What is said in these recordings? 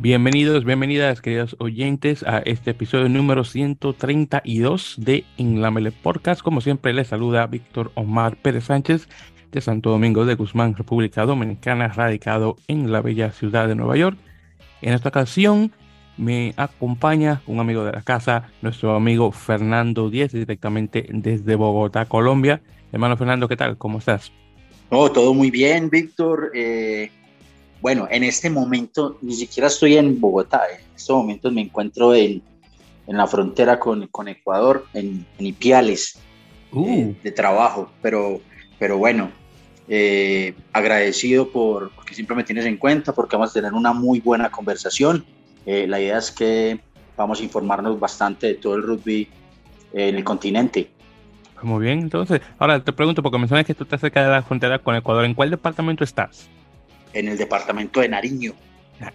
Bienvenidos, bienvenidas, queridos oyentes, a este episodio número 132 de En la Mele Podcast. Como siempre, les saluda Víctor Omar Pérez Sánchez de Santo Domingo de Guzmán, República Dominicana, radicado en la bella ciudad de Nueva York. En esta ocasión me acompaña un amigo de la casa, nuestro amigo Fernando Díez, directamente desde Bogotá, Colombia. Hermano Fernando, ¿qué tal? ¿Cómo estás? No, todo muy bien, Víctor. Eh, bueno, en este momento ni siquiera estoy en Bogotá. En estos momentos me encuentro en, en la frontera con, con Ecuador, en, Ipiales, uh. eh, de trabajo. Pero, pero bueno, eh, agradecido por porque siempre me tienes en cuenta, porque vamos a tener una muy buena conversación. Eh, la idea es que vamos a informarnos bastante de todo el rugby en el continente. Muy bien, entonces, ahora te pregunto, porque mencionas que tú estás cerca de la frontera con Ecuador, ¿en cuál departamento estás? En el departamento de Nariño.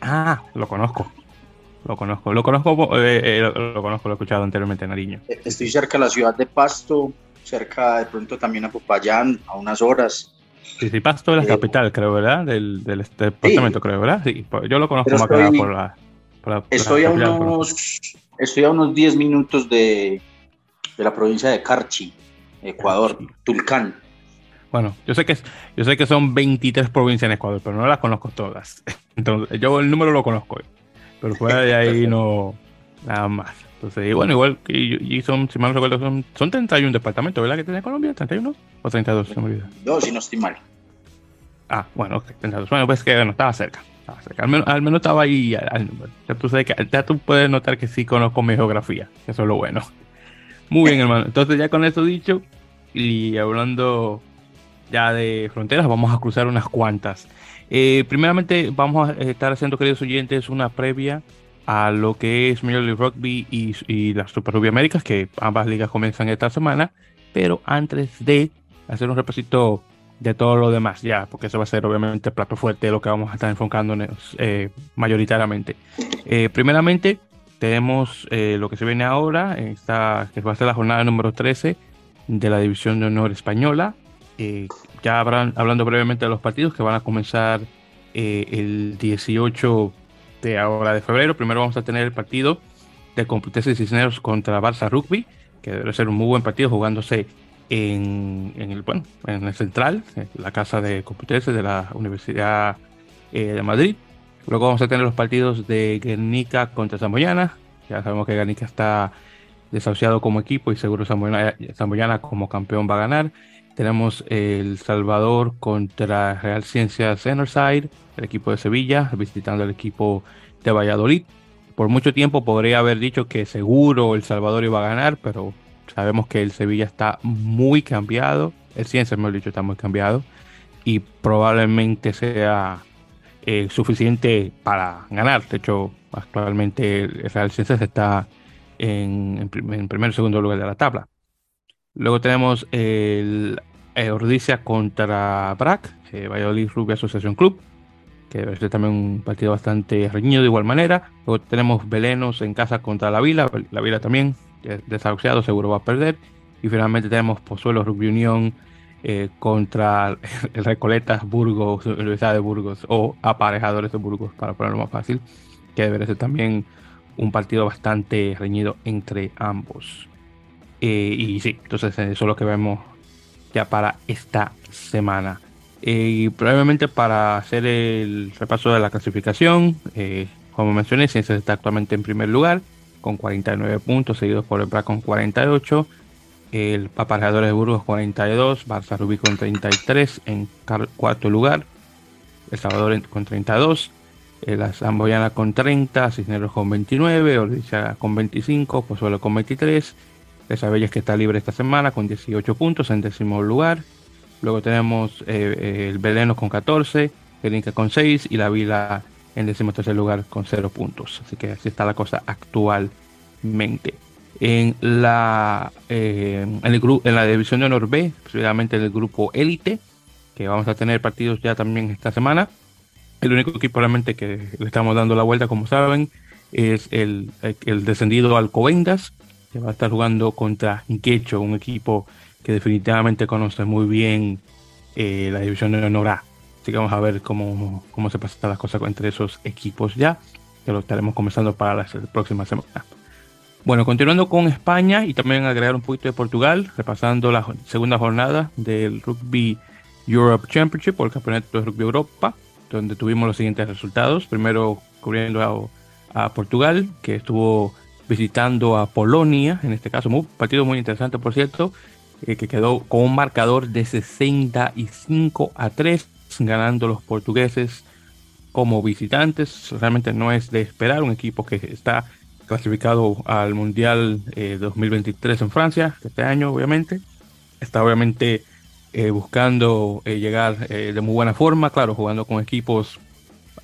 Ah, lo conozco. Lo conozco, lo conozco, eh, eh, lo, conozco, lo he escuchado anteriormente, Nariño. Eh, estoy cerca de la ciudad de Pasto, cerca de pronto también a Popayán, a unas horas. Sí, sí, Pasto es la capital, creo, ¿verdad? Del, del departamento, creo, ¿verdad? Sí, pues, yo lo conozco más que nada por la, estoy, a unos, estoy a unos 10 minutos de, de la provincia de Carchi, Ecuador, Tulcán. Bueno, yo sé que yo sé que son 23 provincias en Ecuador, pero no las conozco todas. Entonces, yo el número lo conozco, pero fuera de ahí no nada más. Entonces, bueno, igual y son, si mal recuerdo, son, son 31 departamentos, ¿verdad? Que tiene Colombia, 31 o 32, se me olvida. No, si no estoy mal. Ah, bueno, ok, 32. Bueno, pues que bueno, estaba cerca. Estaba cerca. Al, menos, al menos estaba ahí al, número. Ya tú, sabes que, ya tú puedes notar que sí conozco mi geografía, eso es lo bueno. Muy bien, hermano. Entonces, ya con eso dicho, y hablando ya de fronteras, vamos a cruzar unas cuantas. Eh, primeramente vamos a estar haciendo, queridos oyentes, una previa a lo que es Major League Rugby y, y la Super Rugby Américas, que ambas ligas comienzan esta semana, pero antes de hacer un repasito de todo lo demás, ya, porque eso va a ser obviamente el plato fuerte de lo que vamos a estar enfocándonos eh, mayoritariamente. Eh, primeramente, tenemos lo que se viene ahora, esta, que va a ser la jornada número 13 de la División de Honor Española, eh, ya habrán, hablando brevemente de los partidos que van a comenzar eh, el 18 de ahora de febrero. Primero vamos a tener el partido de Complutense y Cisneros contra Barça Rugby, que debe ser un muy buen partido jugándose en, el bueno, en el central, en la casa de Complutense de la Universidad eh, de Madrid. Luego vamos a tener los partidos de Guernica contra Zamboyana. Ya sabemos que Guernica está desahuciado como equipo y seguro Zamboyana como campeón va a ganar. Tenemos El Salvador contra Real Ciencias Enerside, el equipo de Sevilla, visitando el equipo de Valladolid. Por mucho tiempo podría haber dicho que seguro El Salvador iba a ganar, pero sabemos que el Sevilla está muy cambiado. El Ciencias, hemos dicho, está muy cambiado. Y probablemente sea eh, suficiente para ganar. De hecho, actualmente el Real Ciencias está en, en primer y segundo lugar de la tabla. Luego tenemos el eh, contra BRAC, eh, Valladolid Rugby Asociación Club, que ser también un partido bastante reñido de igual manera. Luego tenemos Belenos en casa contra La Vila, La Vila también, desahuciado, seguro va a perder. Y finalmente tenemos Pozuelo Rugby Unión eh, contra Recoletas Burgos, Universidad de Burgos, o Aparejadores de Burgos, para ponerlo más fácil, que debe ser también un partido bastante reñido entre ambos. Eh, y sí, entonces eso es lo que vemos ya para esta semana. Eh, y probablemente para hacer el repaso de la clasificación, eh, como mencioné, Ciencias está actualmente en primer lugar con 49 puntos, seguidos por el BRAC con 48, el Paparejadores de Burgos 42, Barça Rubí con 33 en cuarto lugar, El Salvador con 32, la Zamboyana con 30, Cisneros con 29, Ordicia con 25, Pozuelo con 23, Bella que está libre esta semana con 18 puntos en décimo lugar. Luego tenemos eh, eh, el Beleno con 14, el Inca con 6 y la Vila en décimo tercer lugar con 0 puntos. Así que así está la cosa actualmente. En la, eh, en, el en la división de honor B, en el grupo élite, que vamos a tener partidos ya también esta semana. El único equipo realmente que le estamos dando la vuelta, como saben, es el, el descendido Alcobendas, que va a estar jugando contra Inquecho, un equipo que definitivamente conoce muy bien eh, la división de honor A. Así que vamos a ver cómo, cómo se pasan las cosas entre esos equipos ya. que lo estaremos comenzando para la próxima semana. Bueno, continuando con España y también agregar un poquito de Portugal, repasando la segunda jornada del Rugby Europe Championship o el Campeonato de Rugby Europa, donde tuvimos los siguientes resultados. Primero cubriendo a, Portugal, que estuvo visitando a Polonia, en este caso, un partido muy interesante, por cierto, eh, que quedó con un marcador de 65 a 3, ganando los portugueses como visitantes. Realmente no es de esperar un equipo que está clasificado al Mundial 2023 eh, en Francia, este año obviamente. Está obviamente eh, buscando llegar de muy buena forma, claro, jugando con equipos,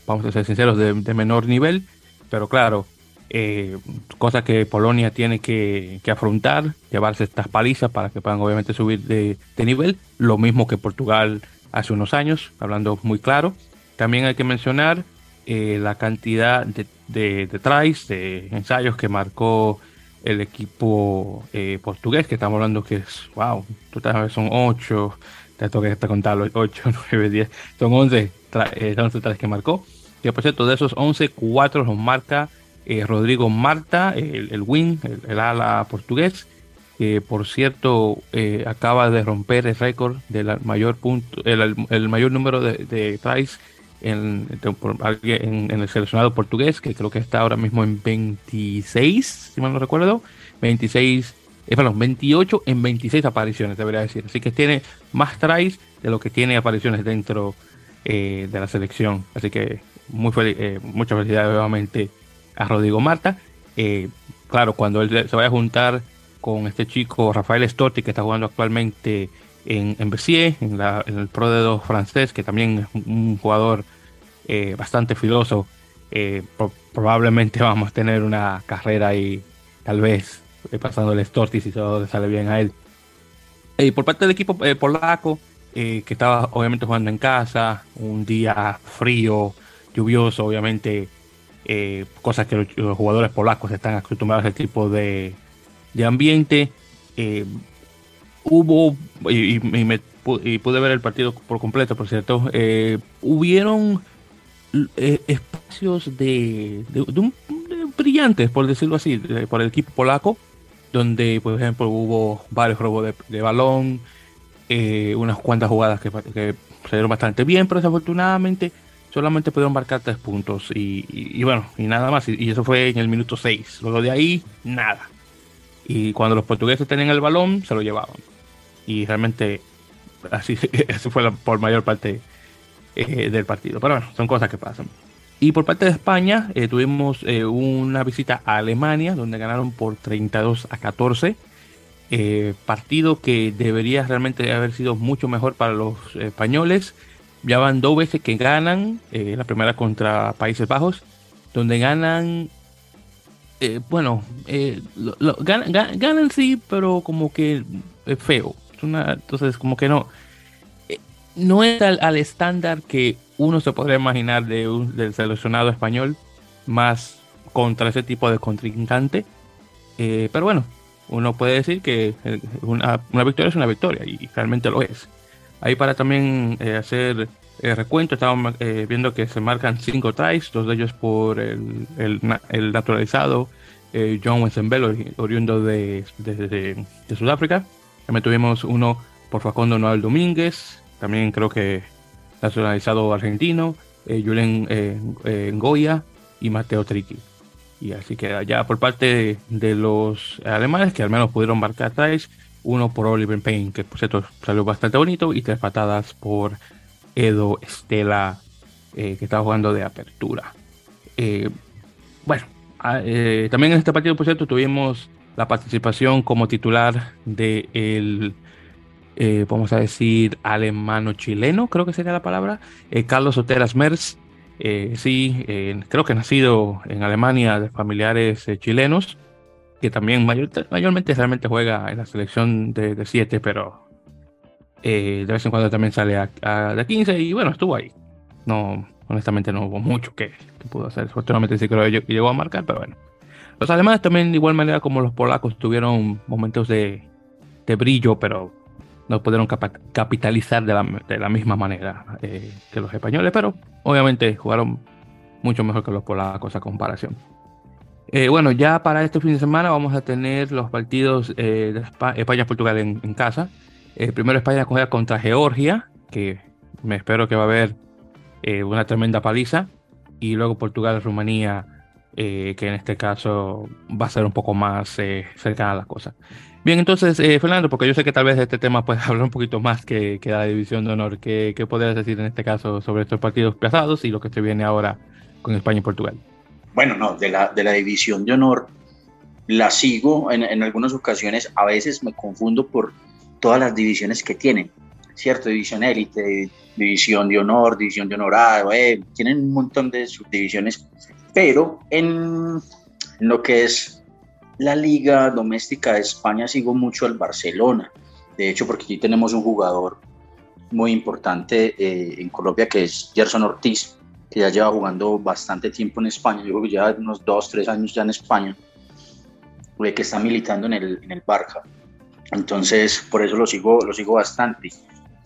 vamos a ser sinceros, de menor nivel, pero claro, eh, cosa que Polonia tiene que, afrontar, llevarse estas palizas para que puedan obviamente subir de, nivel, lo mismo que Portugal hace unos años, hablando muy claro. También hay que mencionar eh, la cantidad de, de, de tries, de ensayos que marcó el equipo eh, portugués, que estamos hablando que es, wow, total son 8, te toca contarlo, 8, 9, 10, son 11, 11 tries que marcó. Que por cierto, de esos 11, 4 los marca eh, Rodrigo Marta, el, el wing, el, ala portugués, que por cierto eh, acaba de romper el récord del mayor punto, el, mayor número de, de tries en, el seleccionado portugués, que creo que está ahora mismo en 26, si mal no recuerdo, 26, eh, perdón, 28 en 26 apariciones, debería decir. Así que tiene más tries de lo que tiene apariciones dentro de la selección. Así que muy feliz, mucha felicidad nuevamente a Rodrigo Marta. Eh, claro, cuando él se vaya a juntar con este chico Rafael Storti, que está jugando actualmente en, en Bercier, en, el Pro de 2 francés, que también es un, jugador eh, bastante filoso, eh, probablemente vamos a tener una carrera ahí, tal vez, pasando el Storti si todo le sale bien a él. Y por parte del equipo polaco, que estaba obviamente jugando en casa, un día frío, lluvioso, obviamente eh, cosas que los, jugadores polacos están acostumbrados a ese tipo de, ambiente. Eh, hubo, y, me, pude ver el partido por completo, por cierto, eh, hubieron espacios de, brillantes, por decirlo así, por el equipo polaco, donde, por ejemplo, hubo varios robos de, balón, unas cuantas jugadas que, que se dieron bastante bien, pero desafortunadamente solamente pudieron marcar tres puntos y, bueno, y nada más. Y, eso fue en el minuto 6. Luego de ahí, nada. Y cuando los portugueses tenían el balón, se lo llevaban. Y realmente, así eso fue por mayor parte eh, del partido. Pero bueno, son cosas que pasan. Y por parte de España, eh, tuvimos eh, una visita a Alemania, donde ganaron por 32 a 14. partido que debería realmente haber sido mucho mejor para los españoles ya van dos veces que ganan, eh, la primera contra Países Bajos, donde ganan, eh, bueno, eh, ganan, sí, pero como que es feo. entonces, como que no, no es al, estándar que uno se podría imaginar de del seleccionado español, más contra ese tipo de contrincante. pero bueno, uno puede decir que una victoria es una victoria y realmente lo es. Ahí para también eh, hacer el recuento, estamos eh, viendo que se marcan cinco tries, dos de ellos por el, el, naturalizado eh, John Wensenbell, oriundo de, de, Sudáfrica. También tuvimos uno por Facundo Noel Domínguez, también creo que nacionalizado argentino, Julen Goya y Mateo Triqui. Y así que allá por parte de, los alemanes, que al menos pudieron marcar tries, uno por Oliver Payne, que por cierto salió bastante bonito, y tres patadas por Edo Estela, eh, que estaba jugando de apertura. Eh, bueno, ah, eh, también en este partido, por cierto, tuvimos la participación como titular de el, vamos a decir, alemano-chileno, creo que sería la palabra, Carlos Oteras Mers. sí, creo que nacido en Alemania de familiares chilenos que también mayormente realmente juega en la selección de 7, pero eh, de vez en cuando también sale a, de 15 y bueno, estuvo ahí. No, honestamente no hubo mucho que, pudo hacer. Afortunadamente sí creo que llegó a marcar, pero bueno. Los alemanes también de igual manera como los polacos tuvieron momentos de, brillo, pero no pudieron capitalizar de la, misma manera eh, que los españoles, pero obviamente jugaron mucho mejor que los polacos a comparación. Eh, bueno, ya para este fin de semana vamos a tener los partidos eh, de España-Portugal en, casa. primero España juega contra Georgia, que me espero que va a haber una tremenda paliza. Y luego Portugal-Rumanía, que en este caso va a ser un poco más cercana a las cosas. Bien, entonces, eh, Fernando, porque yo sé que tal vez de este tema puedes hablar un poquito más que, que la división de honor. ¿Qué, ¿Qué podrías decir en este caso sobre estos partidos pasados y lo que se viene ahora con España y Portugal? Bueno, no, de la, de la división de honor la sigo en, en algunas ocasiones. A veces me confundo por todas las divisiones que tienen, ¿cierto? División élite, división de honor, división de honorado, eh, tienen un montón de subdivisiones, pero en lo que es la liga doméstica de España sigo mucho al Barcelona. De hecho, porque aquí tenemos un jugador muy importante eh, en Colombia que es Gerson Ortiz, que ya lleva jugando bastante tiempo en España. Yo creo que ya unos dos, tres años ya en España, eh, que está militando en el, en el Barca. Entonces, por eso lo sigo, lo sigo bastante.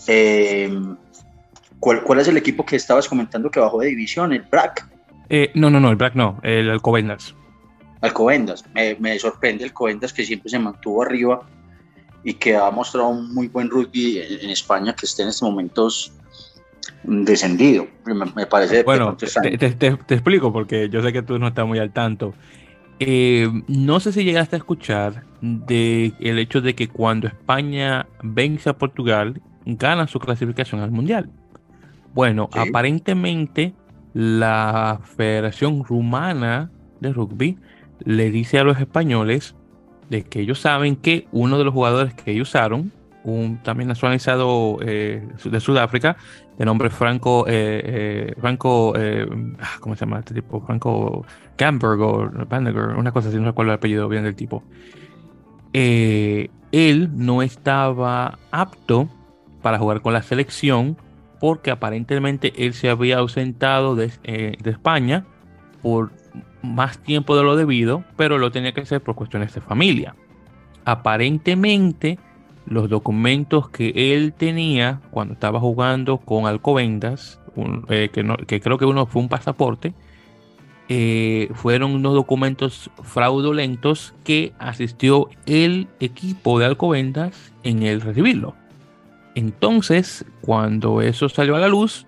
Eh, ¿cuál, ¿Cuál es el equipo que estabas comentando que bajó de división? ¿El BRAC? no, no, no, el BRAC no, el Alcobendas. Alcobendas. Me, me sorprende Alcobendas que siempre se mantuvo arriba y que ha mostrado un muy buen rugby en, España que esté en estos momentos descendido. Me, parece. Bueno, te, te, explico porque yo sé que tú no estás muy al tanto. Eh, no sé si llegaste a escuchar de el hecho de que cuando España vence a Portugal gana su clasificación al mundial. Bueno, aparentemente la Federación Rumana de Rugby le dice a los españoles de que ellos saben que uno de los jugadores que ellos usaron, un también nacionalizado eh, de Sudáfrica, de nombre Franco, eh, eh, Franco, ah, ¿cómo se llama este tipo? Franco Gamberg o una cosa así, no recuerdo el apellido bien del tipo. él no estaba apto para jugar con la selección porque aparentemente él se había ausentado de, de España por más tiempo de lo debido, pero lo tenía que hacer por cuestiones de familia. Aparentemente, los documentos que él tenía cuando estaba jugando con Alcobendas, eh, que, creo que uno fue un pasaporte, eh, fueron unos documentos fraudulentos que asistió el equipo de Alcobendas en el recibirlo. Entonces, cuando eso salió a la luz,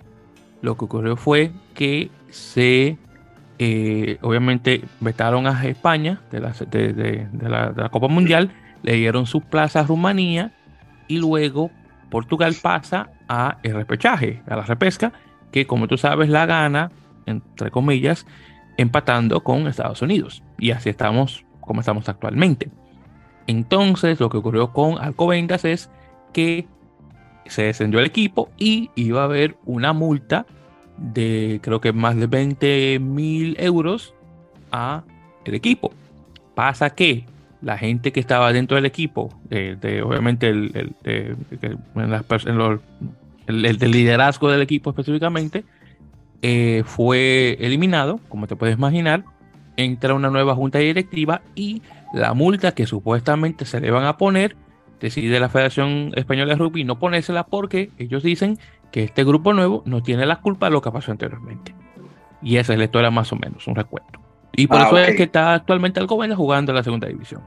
lo que ocurrió fue que se eh, obviamente vetaron a España de la, de, la, Copa Mundial, le dieron su plaza a Rumanía y luego Portugal pasa a el repechaje, a la repesca, que como tú sabes la gana, entre comillas, empatando con Estados Unidos. Y así estamos como estamos actualmente. Entonces lo que ocurrió con Alcobendas es que se descendió el equipo y iba a haber una multa de creo que más de 20 mil euros a el equipo. Pasa que la gente que estaba dentro del equipo, de, obviamente el, el, liderazgo del equipo específicamente, eh, fue eliminado, como te puedes imaginar, entra una nueva junta directiva y la multa que supuestamente se le van a poner, decide la Federación Española de Rugby no ponérsela porque ellos dicen que este grupo nuevo no tiene la culpa de lo que pasó anteriormente. Y esa es la historia más o menos, un recuento. Y por ah, eso es que está actualmente Alcobendas jugando en la segunda división.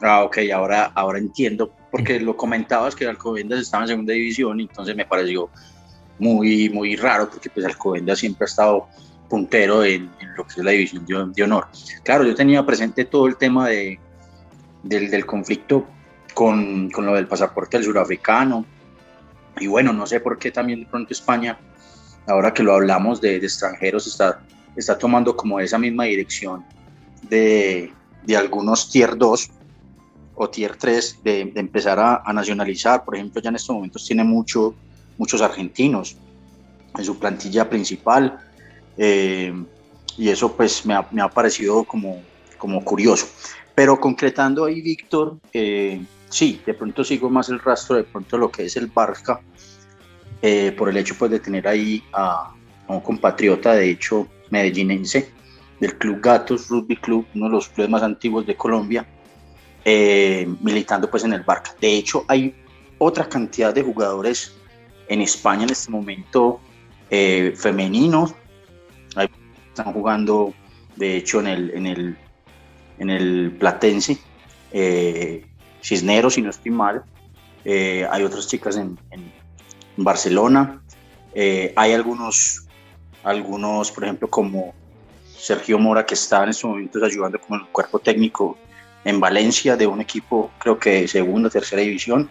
Ah, ok, ahora, ahora entiendo, porque lo comentabas que Alcobendas estaba en segunda división, y entonces me pareció muy, muy raro, porque pues Alcobendas siempre ha estado puntero en, lo que es la división de, honor. Claro, yo tenía presente todo el tema de, del, del conflicto con, con, lo del pasaporte del surafricano, y bueno, no sé por qué también de pronto España, ahora que lo hablamos de, extranjeros, está, está tomando como esa misma dirección de, de algunos tier 2 o tier 3 de, empezar a, nacionalizar. Por ejemplo, ya en estos momentos tiene mucho, muchos argentinos en su plantilla principal. Eh, y eso pues me ha, me ha, parecido como, como curioso. Pero concretando ahí, Víctor, eh, sí, de pronto sigo más el rastro de pronto lo que es el Barca, eh, por el hecho pues, de tener ahí a, un compatriota, de hecho, medellinense, del Club Gatos Rugby Club, uno de los clubes más antiguos de Colombia, eh, militando pues en el Barca. De hecho, hay otra cantidad de jugadores en España en este momento eh, femeninos. Hay están jugando, de hecho, en el, en el, en el Platense, eh, Cisneros, si no estoy mal. Hay otras chicas en, Barcelona. Hay algunos, algunos, por ejemplo, como Sergio Mora, que está en estos momentos ayudando con el cuerpo técnico en Valencia de un equipo, creo que de segunda, tercera división.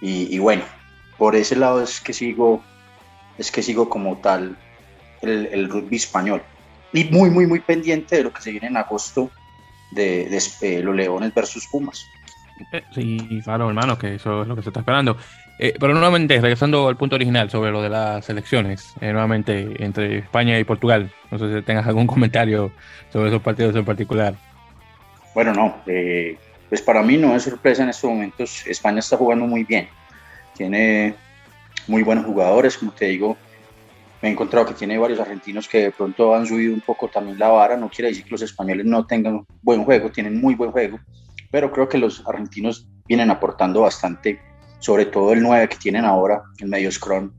Y, y, bueno, por ese lado es que sigo, es que sigo como tal el, el, rugby español. Y muy, muy, muy pendiente de lo que se viene en agosto de, de, de los Leones versus Pumas. Eh, sí, claro, hermano, que eso es lo que se está esperando. Eh, pero nuevamente, regresando al punto original sobre lo de las elecciones, eh, nuevamente entre España y Portugal, no sé si tengas algún comentario sobre esos partidos en particular. Bueno, no, eh, pues para mí no es sorpresa en estos momentos. España está jugando muy bien, tiene muy buenos jugadores, como te digo. Me he encontrado que tiene varios argentinos que de pronto han subido un poco también la vara. No quiere decir que los españoles no tengan buen juego, tienen muy buen juego, pero creo que los argentinos vienen aportando bastante, sobre todo el 9 que tienen ahora, el medio scrum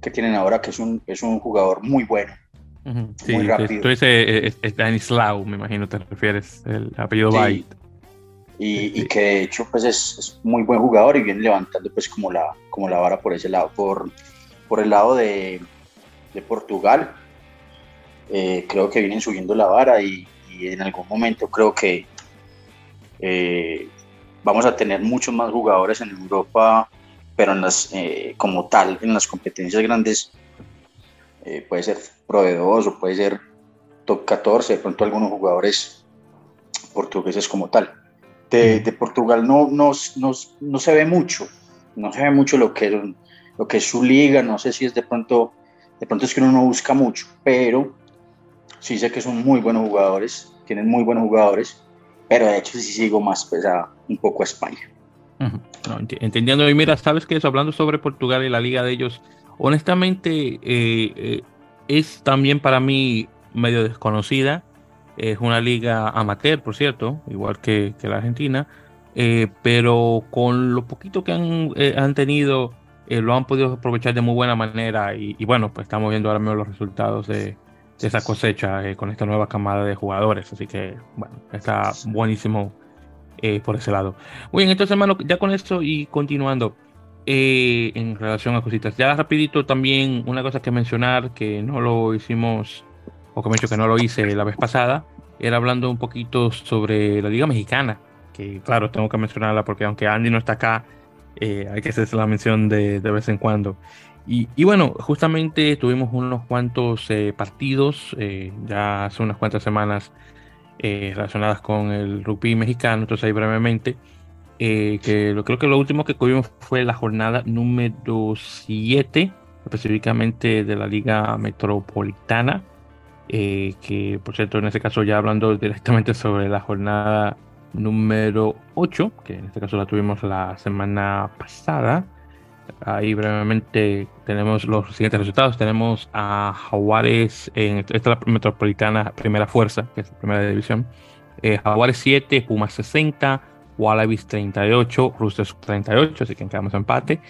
que tienen ahora, que es un, es un jugador muy bueno. Uh -huh. Sí, muy rápido. Tú dices Stanislaw, me imagino te refieres, el apellido sí. Bait. Y, sí. y, que de hecho pues es, es, muy buen jugador y viene levantando pues como la, como la vara por ese lado. Por, por el lado de, de Portugal, eh, creo que vienen subiendo la vara y, y en algún momento creo que eh, vamos a tener muchos más jugadores en Europa, pero en las, eh, como tal, en las competencias grandes, eh, puede ser Pro de 2 o puede ser top 14, de pronto algunos jugadores portugueses como tal. De, de Portugal no, no, no, no, se ve mucho, no se ve mucho lo que, lo que es su liga, no sé si es de pronto, de pronto es que uno no busca mucho, pero sí sé que son muy buenos jugadores, tienen muy buenos jugadores, pero de hecho sí sigo más pesada un poco a España. No, ent entendiendo, y mira, sabes que eso, hablando sobre Portugal y la liga de ellos, honestamente eh, eh, es también para mí medio desconocida. Es una liga amateur, por cierto, igual que, que la Argentina, eh, pero con lo poquito que han, eh, han tenido, eh, lo han podido aprovechar de muy buena manera. Y, y bueno, pues estamos viendo ahora mismo los resultados de esa cosecha eh, con esta nueva camada de jugadores, así que bueno, está buenísimo por ese lado. Muy bien, entonces hermano, ya con esto y continuando, eh, en relación a cositas. Ya rapidito también una cosa que mencionar que no lo hicimos, o que me he dicho que no lo hice la vez pasada, era hablando un poquito sobre la Liga Mexicana, que claro, tengo que mencionarla porque aunque Andy no está acá, eh, hay que hacerse la mención de, de vez en cuando. Y, bueno, justamente tuvimos unos cuantos eh, partidos eh, ya hace unas cuantas semanas eh, relacionadas con el rugby mexicano, entonces ahí brevemente. Eh, que lo, creo que lo último que tuvimos fue la jornada número 7, específicamente de la Liga Metropolitana, que por cierto en este caso ya hablando directamente sobre la jornada número 8, que en este caso la tuvimos la semana pasada. Ahí brevemente tenemos los siguientes resultados. Tenemos a Jaguares en esta metropolitana primera fuerza, que es la primera división. Eh, Jaguares 7, Pumas 60, Wallabies 38, Roosters 38, así que quedamos empate.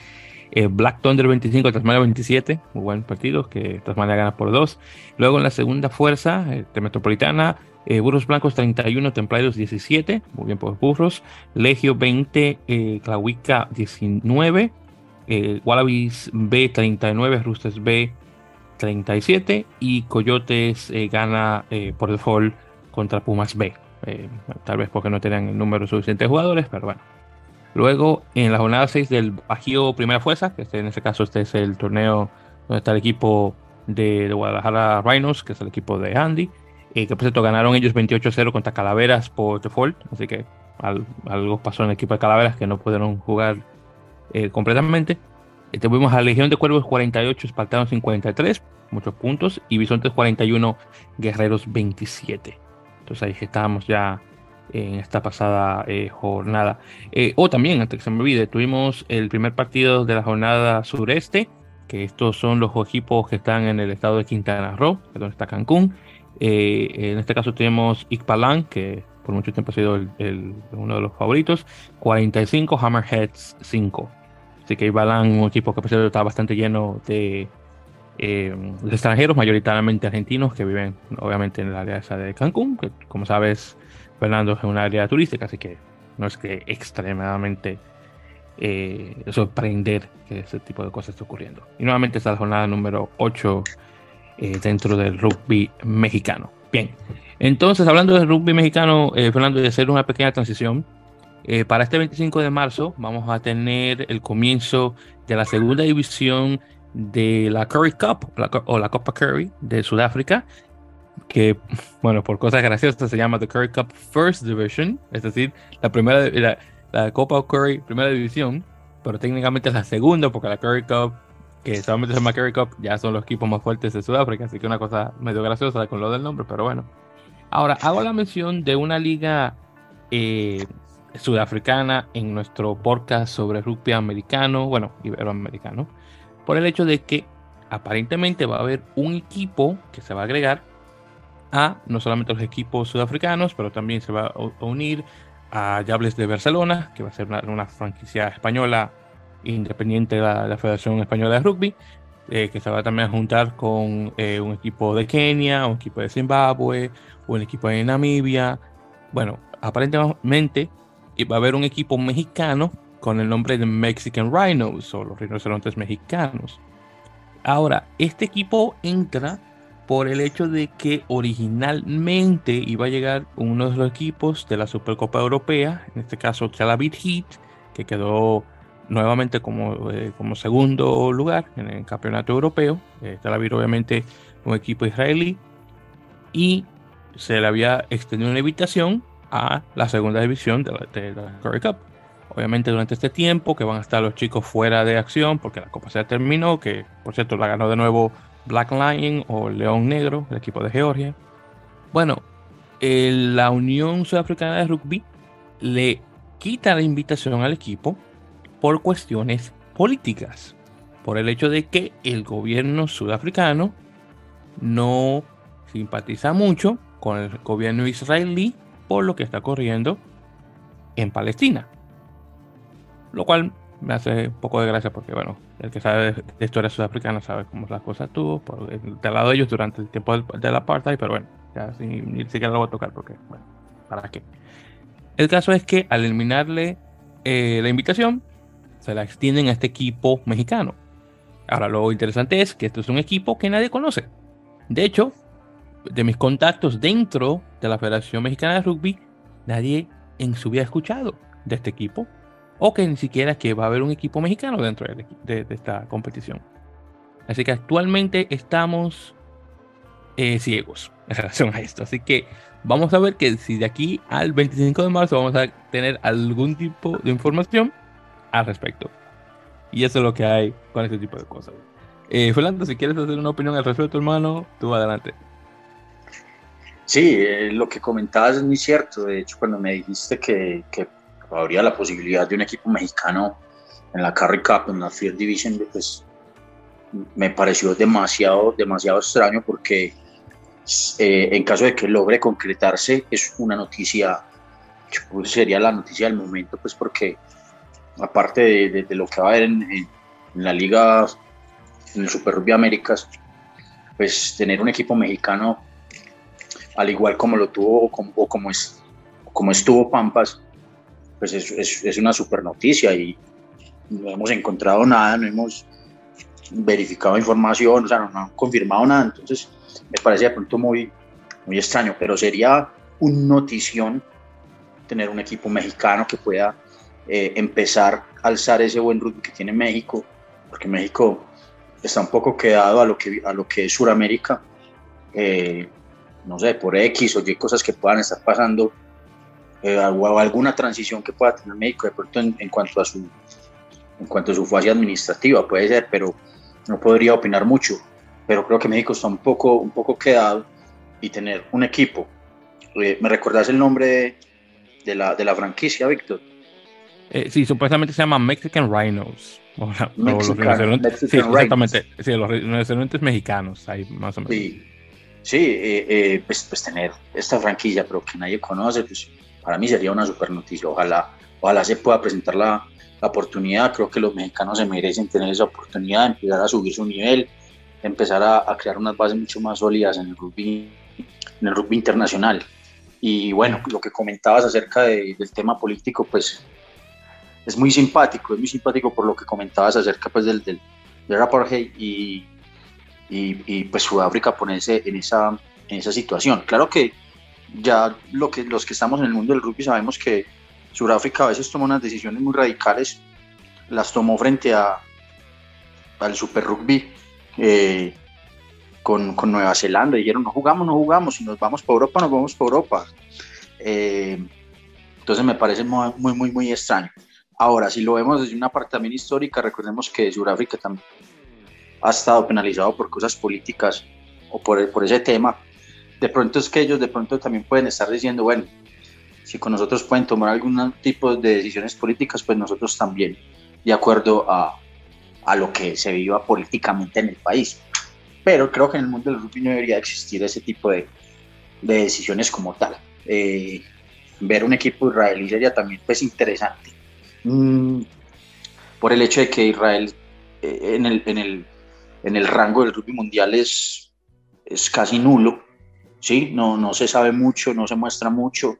Eh, Black Thunder 25, Tasmania 27, muy buen partido, que Tasmania gana por 2. Luego en la segunda fuerza, eh, de Metropolitana, eh, Burros Blancos 31, Templarios 17, muy bien por Burros. Legio 20, eh, Clauica 19, Wallabies B 39, Roosters B 37 y Coyotes gana por default contra Pumas B. Eh, tal vez porque no tenían el número suficiente de jugadores, pero bueno. Luego, en la jornada 6 del Bajío Primera Fuerza, que este, en este caso este es el torneo donde está el equipo de, de Guadalajara Rhinos, que es el equipo de Andy, eh, que por cierto ganaron ellos 28-0 contra Calaveras por default, así que al, algo pasó en el equipo de Calaveras que no pudieron jugar eh, completamente. Tuvimos a Legión de Cuervos 48, Espartanos 53, muchos puntos, y Bisontes 41, Guerreros 27. Entonces ahí estábamos ya en esta pasada eh, jornada. Eh, o oh, también, antes que se me olvide, tuvimos el primer partido de la jornada sureste, que estos son los equipos que están en el estado de Quintana Roo, donde está Cancún. Eh, en este caso tenemos Icpalán, que por mucho tiempo ha sido el, el, uno de los favoritos, 45, Hammerheads 5. Así que Icpalán, un equipo que cierto está bastante lleno de, eh, extranjeros, mayoritariamente argentinos, que viven obviamente en el área esa de Cancún, que como sabes, Fernando es un área turística, así que no es que extremadamente eh, sorprender que ese tipo de cosas esté ocurriendo. Y nuevamente está la jornada número 8 eh, dentro del rugby mexicano. Bien, entonces hablando del rugby mexicano, eh, Fernando, de hacer una pequeña transición, eh, para este 25 de marzo vamos a tener el comienzo de la segunda división de la Curry Cup o la Copa Curry de Sudáfrica, que, bueno, por cosas graciosas se llama The Curry Cup First Division, es decir, la primera, la, la Copa Curry primera división, pero técnicamente es la segunda porque la Curry Cup, que solamente se llama Curry Cup, ya son los equipos más fuertes de Sudáfrica, así que una cosa medio graciosa con lo del nombre, pero bueno. Ahora, hago la mención de una liga eh, sudafricana en nuestro podcast sobre rugby americano, bueno, iberoamericano, por el hecho de que aparentemente va a haber un equipo que se va a agregar a no solamente los equipos sudafricanos, pero también se va a unir a Llables de Barcelona, que va a ser una, franquicia española independiente de la, Federación Española de Rugby, eh, que se va también a juntar con eh, un equipo de Kenia, un equipo de Zimbabue, un equipo de Namibia. Bueno, aparentemente va a haber un equipo mexicano con el nombre de Mexican Rhinos o los rinocerontes mexicanos. Ahora, este equipo entra por el hecho de que originalmente iba a llegar uno de los equipos de la Supercopa Europea, en este caso Tel Aviv Heat, que quedó nuevamente como, eh, como segundo lugar en el campeonato europeo. Eh, Tel Aviv obviamente un equipo israelí y se le había extendido una invitación a la segunda división de la, de Curry Cup. Obviamente durante este tiempo que van a estar los chicos fuera de acción porque la copa se terminó, que por cierto la ganó de nuevo Black Lion o León Negro, el equipo de Georgia. Bueno, la Unión Sudafricana de Rugby le quita la invitación al equipo por cuestiones políticas, por el hecho de que el gobierno sudafricano no simpatiza mucho con el gobierno israelí por lo que está ocurriendo en Palestina. Lo cual me hace un poco de gracia porque, bueno, el que sabe de, historia sudafricana sabe cómo las cosas tuvo por, del lado de ellos durante el tiempo del, del apartheid, pero bueno, ya ni siquiera lo voy a tocar porque, bueno, ¿para qué? El caso es que al eliminarle eh, la invitación, se la extienden a este equipo mexicano. Ahora, lo interesante es que esto es un equipo que nadie conoce. De hecho, de mis contactos dentro de la Federación Mexicana de Rugby, nadie en su vida ha escuchado de este equipo o que ni siquiera que va a haber un equipo mexicano dentro de, esta competición. Así que actualmente estamos eh, ciegos en relación a esto. Así que vamos a ver que si de aquí al 25 de marzo vamos a tener algún tipo de información al respecto. Y eso es lo que hay con este tipo de cosas. Eh, Fernando, si quieres hacer una opinión al respecto, hermano, tú adelante. Sí, eh, lo que comentabas es muy cierto. De hecho, cuando me dijiste que, habría la posibilidad de un equipo mexicano en la Carry Cup, en la Field Division, pues me pareció demasiado, demasiado extraño porque eh, en caso de que logre concretarse es una noticia, pues, sería la noticia del momento, pues porque aparte de, lo que va a haber en, la liga, en el Super Rugby Américas, pues tener un equipo mexicano, al igual como lo tuvo o como, es, como estuvo Pampas, pues es, es, una super noticia y no hemos encontrado nada, no hemos verificado información, o sea, no, han confirmado nada, entonces me parece de pronto muy, muy extraño, pero sería un notición tener un equipo mexicano que pueda eh, empezar a alzar ese buen rugby que tiene México, porque México está un poco quedado a lo que, a lo que es Sudamérica, eh, no sé, por X o Y cosas que puedan estar pasando eh, o alguna transición que pueda tener México de pronto en, cuanto a su en cuanto a su fase administrativa puede ser pero no podría opinar mucho. Pero creo que México está un poco un poco quedado y tener un equipo. Eh, me recordás el nombre de, la, de la franquicia Víctor eh, sí supuestamente se llama Mexican Rhinos. Mexican, los sí, exactamente. Sí, los rinocerontes mexicanos ahí más o menos. Sí, sí pues, pues tener esta franquicia pero que nadie conoce pues para mí sería una super noticia. Ojalá, ojalá se pueda presentar la, la, oportunidad. Creo que los mexicanos se merecen tener esa oportunidad de empezar a subir su nivel. empezar a, crear unas bases mucho más sólidas en el rugby, en el rugby internacional. Y bueno, lo que comentabas acerca del tema político, pues es muy simpático, es muy simpático por lo que comentabas acerca pues, del, del, del y, y, pues Sudáfrica ponerse en esa, en esa situación. Claro que ya lo que, los que estamos en el mundo del rugby sabemos que Sudáfrica a veces toma unas decisiones muy radicales, las tomó frente a, al Super Rugby eh, con, con, Nueva Zelanda, dijeron no jugamos, no jugamos, si nos vamos para Europa, nos vamos para Europa. Eh, entonces me parece muy, muy, muy extraño. Ahora, si lo vemos desde una parte también histórica, recordemos que Sudáfrica también ha estado penalizado por cosas políticas o por, por ese tema. De pronto es que ellos de pronto también pueden estar diciendo, bueno, si con nosotros pueden tomar algún tipo de decisiones políticas, pues nosotros también, de acuerdo a, a lo que se viva políticamente en el país. Pero creo que en el mundo del rugby no debería existir ese tipo de, de decisiones como tal. Eh, ver un equipo israelí sería también pues interesante Mm, por el hecho de que Israel eh, en, el, en, el, en, el, rango del rugby mundial es, es casi nulo, ¿sí? No, no se sabe mucho, no se muestra mucho,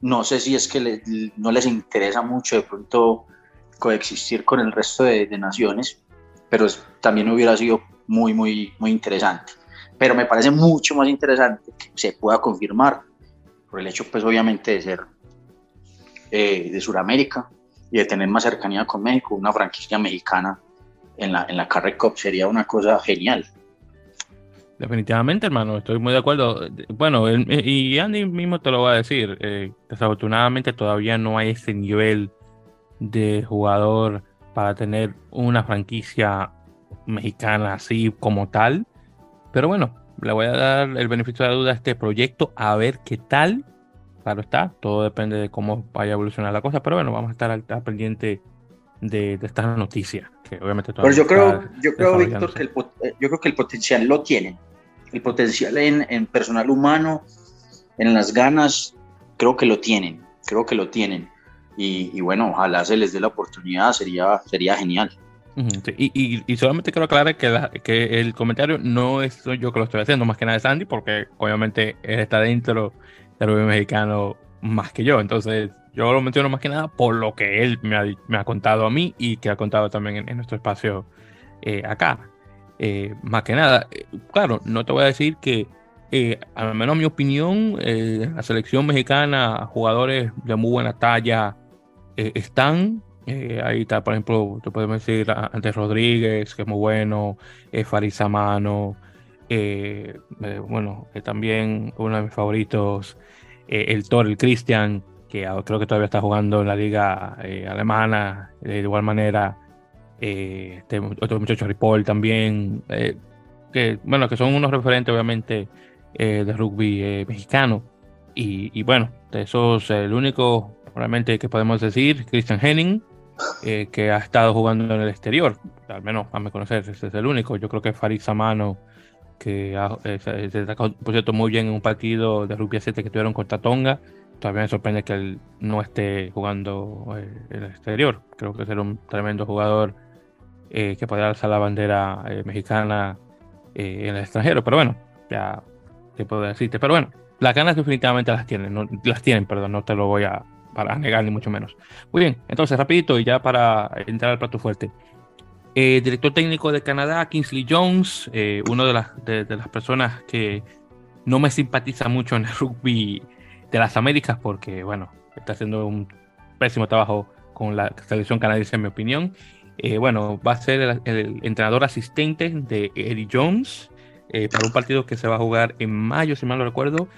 no sé si es que no les interesa mucho de pronto coexistir con el resto de, naciones, pero también hubiera sido muy, muy, muy interesante. Pero me parece mucho más interesante que se pueda confirmar por el hecho, pues obviamente, de ser eh, de Sudamérica, y de tener más cercanía con México, una franquicia mexicana en la, en la sería una cosa genial. Definitivamente, hermano, estoy muy de acuerdo. Bueno, y Andy mismo te lo va a decir. Eh, desafortunadamente todavía no hay ese nivel de jugador para tener una franquicia mexicana así como tal. Pero bueno, le voy a dar el beneficio de la duda a este proyecto a ver qué tal claro está, todo depende de cómo vaya a evolucionar la cosa, pero bueno, vamos a estar al, pendiente de, de estas noticias, que obviamente Pero yo creo, yo creo, Víctor, que el, eh, yo creo que el potencial lo tienen, el potencial en, en personal humano, en las ganas, creo que lo tienen, creo que lo tienen. Y, y, bueno, ojalá se les dé la oportunidad, sería, sería genial. y, y, y, solamente quiero aclarar que, que el comentario no es yo que lo estoy haciendo, más que nada es Andy, porque obviamente él está dentro del rugby mexicano más que yo. Entonces, yo lo menciono más que nada por lo que él me ha, me ha contado a mí y que ha contado también en, nuestro espacio eh, acá. Eh, más que nada, eh, claro, no te voy a decir que, al menos en mi opinión, la selección mexicana, jugadores de muy buena talla están. ahí está, por ejemplo, te podemos decir Antes Rodríguez, que es muy bueno, Faris Amano, bueno, también uno de mis favoritos, eh, el Thor, el Christian, que creo que todavía está jugando en la liga eh, alemana, de igual manera, eh, este otro muchacho Ripoll también, que bueno, que son unos referentes obviamente de rugby mexicano. Y, bueno, de esos, el único realmente que podemos decir, Christian Henning, que ha estado jugando en el exterior, al menos a mi conocer, ese es el único. Yo creo que Farid Samano que eh, se, destacó, por cierto, muy bien en un partido de rugby 7 que tuvieron contra Tonga. Todavía me sorprende que él no esté jugando eh, en el exterior. Creo que será un tremendo jugador eh, que podría alzar la bandera mexicana en el extranjero. Pero bueno, ya te puedo decirte. Pero bueno, las ganas definitivamente las tienen, no, las tienen, perdón, no te lo voy a, para negar ni mucho menos. Muy bien, entonces rapidito y ya para entrar al plato fuerte. Eh, director técnico de Canadá, Kingsley Jones, eh, una de las, de, las personas que no me simpatiza mucho en el rugby de las Américas porque, bueno, está haciendo un pésimo trabajo con la selección canadiense, en mi opinión. Eh, bueno, va a ser el, entrenador asistente de Eddie Jones para un partido que se va a jugar en mayo, si mal no recuerdo,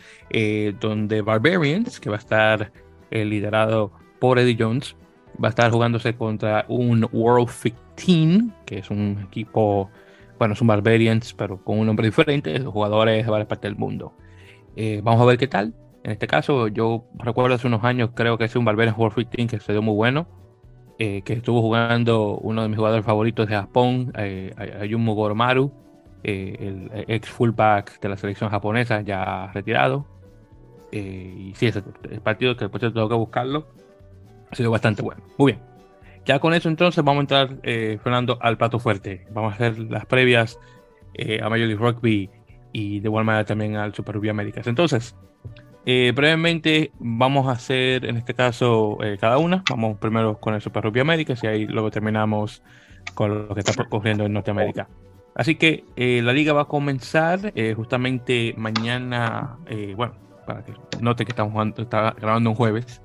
donde Barbarians, que va a estar liderado por Eddie Jones, va a estar jugándose contra un World 15, que es un equipo, bueno, es un Barbarians, pero con un nombre diferente, jugadores de varias partes del mundo. Eh, vamos a ver qué tal. En este caso, yo recuerdo hace unos años, creo que es un Barbarians World 15 que se dio muy bueno. Eh, que estuvo jugando uno de mis jugadores favoritos de Japón, eh, Ayumu Goromaru, el ex fullback de la selección japonesa, ya retirado. y sí, ese, el partido que después tengo que buscarlo ha sido bastante bueno. Muy bien. Ya con eso entonces vamos a entrar, eh, Fernando, al plato fuerte. Vamos a hacer las previas a Major League Rugby y de igual manera también al Super Rugby Américas. Entonces, brevemente vamos a hacer en este caso cada una. Vamos primero con el Super Rugby Américas y ahí luego terminamos con lo que está ocurriendo en Norteamérica. Así que la liga va a comenzar justamente mañana, bueno, para que note que estamos jugando, está grabando un jueves.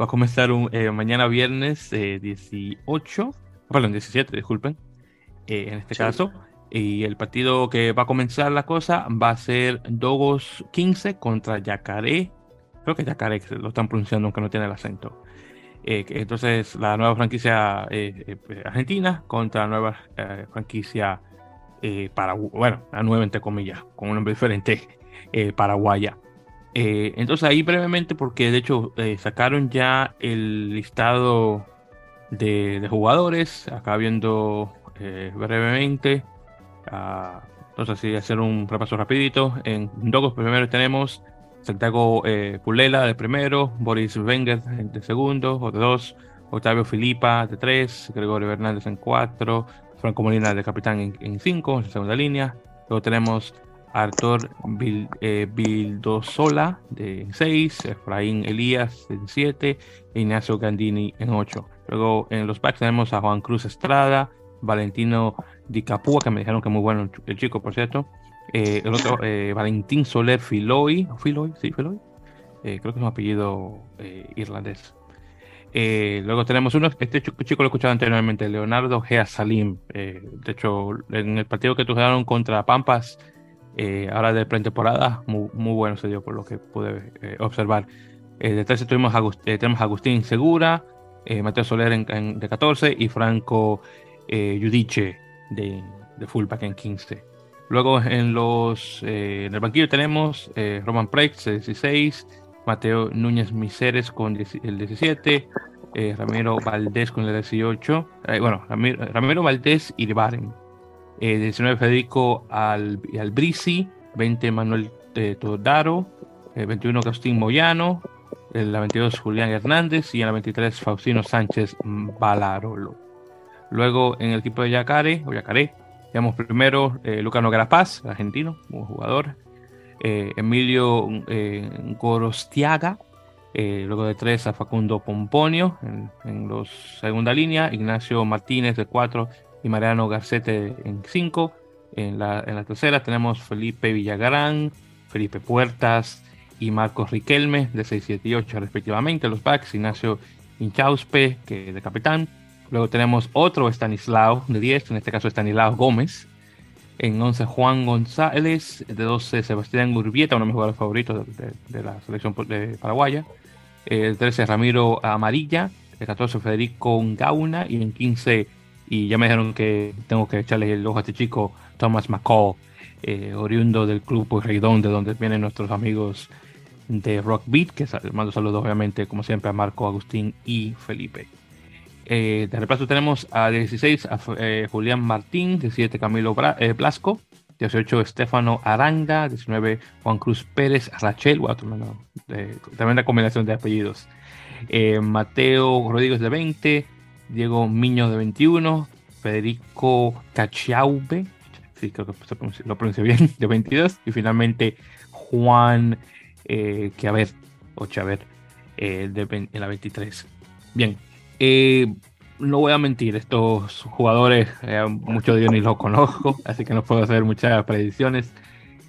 Va a comenzar un, eh, mañana viernes 18, eh, perdón, 17, disculpen, eh, en este caso. Y el partido que va a comenzar la cosa va a ser Dogos 15 contra Yacaré. Creo que Yacaré, lo están pronunciando aunque no tiene el acento. entonces, la nueva franquicia argentina contra la nueva franquicia para, bueno, la nueva entre comillas, con un nombre diferente, paraguaya. Eh, entonces ahí brevemente, porque de hecho eh, sacaron ya el listado de, jugadores, acá viendo eh, brevemente, uh, entonces así hacer un repaso rapidito. En Dogos primero tenemos Santiago Pulela de primero, Boris Wenger de segundo, o de dos, Octavio Filipa de tres, Gregorio Hernández en cuatro, Franco Molina de capitán en, en cinco, en segunda línea. Luego tenemos Arthur Vildosola eh, de 6, Efraín Elías en 7 e Ignacio Gandini en 8. Luego en los backs tenemos a Juan Cruz Estrada, Valentino Di Capua, que me dijeron que muy bueno el chico, por cierto. Eh, el otro, eh, Valentín Soler Filoy, Filoy, sí, Filoy. creo que es un apellido irlandés. luego tenemos uno, este chico, lo he escuchado anteriormente, Leonardo Gea Salim. de hecho, en el partido que tuvieron contra Pampas, eh, ahora de pretemporada, muy, muy bueno se dio por lo que pude eh, observar. Eh, detrás tuvimos tenemos a Agustín Segura, Mateo Soler en, de 14 y Franco Judice de, de fullback en 15. Luego en, los, en el banquillo tenemos Roman Prex de 16, Mateo Núñez Miseres con el 17, Ramiro Valdés con el 18, bueno, Ramiro, Ramiro Valdés y Baren 19 eh, Federico Al, Albrisi, 20 Manuel eh, Todaro, 21 Agustín Moyano, en la 22 Julián Hernández y en la 23 Faustino Sánchez Balarolo. Luego en el equipo de Yacare, o Yacaré, tenemos primero eh, Lucano Garapaz, argentino, como jugador. Emilio Gorostiaga, luego de tres a Facundo Pomponio en, en segunda línea, Ignacio Martínez de 4 y Mariano Garcete en 5. En la, en la tercera tenemos Felipe Villagrán, Felipe Puertas y Marcos Riquelme de 6, 7 y 8 respectivamente. Los backs, Ignacio Inchauspe, que de capitán. Luego tenemos otro Stanislao de 10, en este caso Stanislao Gómez. En 11 Juan González, de 12 Sebastián Urbieta, uno de mis jugadores favoritos de, la selección de paraguaya. El 13 Ramiro Amarilla, el 14 Federico Gauna y en 15 y ya me dijeron que tengo que echarle el ojo a este chico, Thomas McCall, eh, oriundo del club Reidón, de donde vienen nuestros amigos de Rock Beat, que mando saludos obviamente como siempre a Marco, Agustín y Felipe. Eh, de reemplazo tenemos a 16 a eh, Julián Martín, 17 Camilo Blasco, 18 Estefano Aranda, 19 Juan Cruz Pérez Rachel, wow, tremenda combinación de apellidos. Mateo Rodríguez de 20, Diego Miño de 21, Federico Cachaube, sí, creo que lo pronuncié bien, de 22, y finalmente Juan eh, que o Chaver, eh, de, en la 23. Bien, eh, no voy a mentir, estos jugadores, eh, muchos de ellos ni los conozco, así que no puedo hacer muchas predicciones.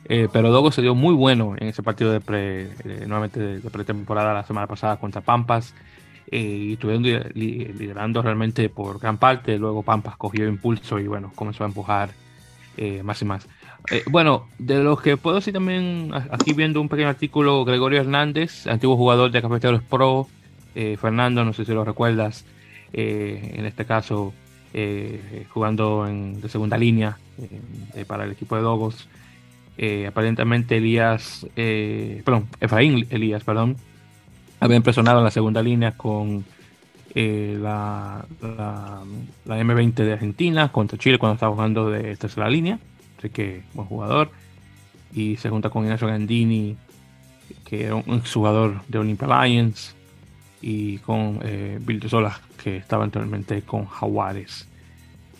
pero Dogo se dio muy bueno en ese partido de, nuevamente de pretemporada la semana pasada contra Pampas. Eh, y estuvieron liderando realmente por gran parte. Luego Pampas cogió impulso y bueno, comenzó a empujar eh, más y más. Eh, bueno, de los que puedo decir también, aquí viendo un pequeño artículo, Gregorio Hernández, antiguo jugador de Cafeteros Pro, Fernando, no sé si lo recuerdas, en este caso jugando en, de segunda línea para el equipo de Dogos. aparentemente Elías, perdón, Efraín Elías, perdón, había impresionado en la segunda línea con eh, la, la, M20 de Argentina contra Chile cuando estaba jugando de tercera línea. Así que buen jugador. Y se junta con Ignacio Gandini, que era un jugador de Olympia Lions. Y con eh, Bill que estaba anteriormente con Jaguares.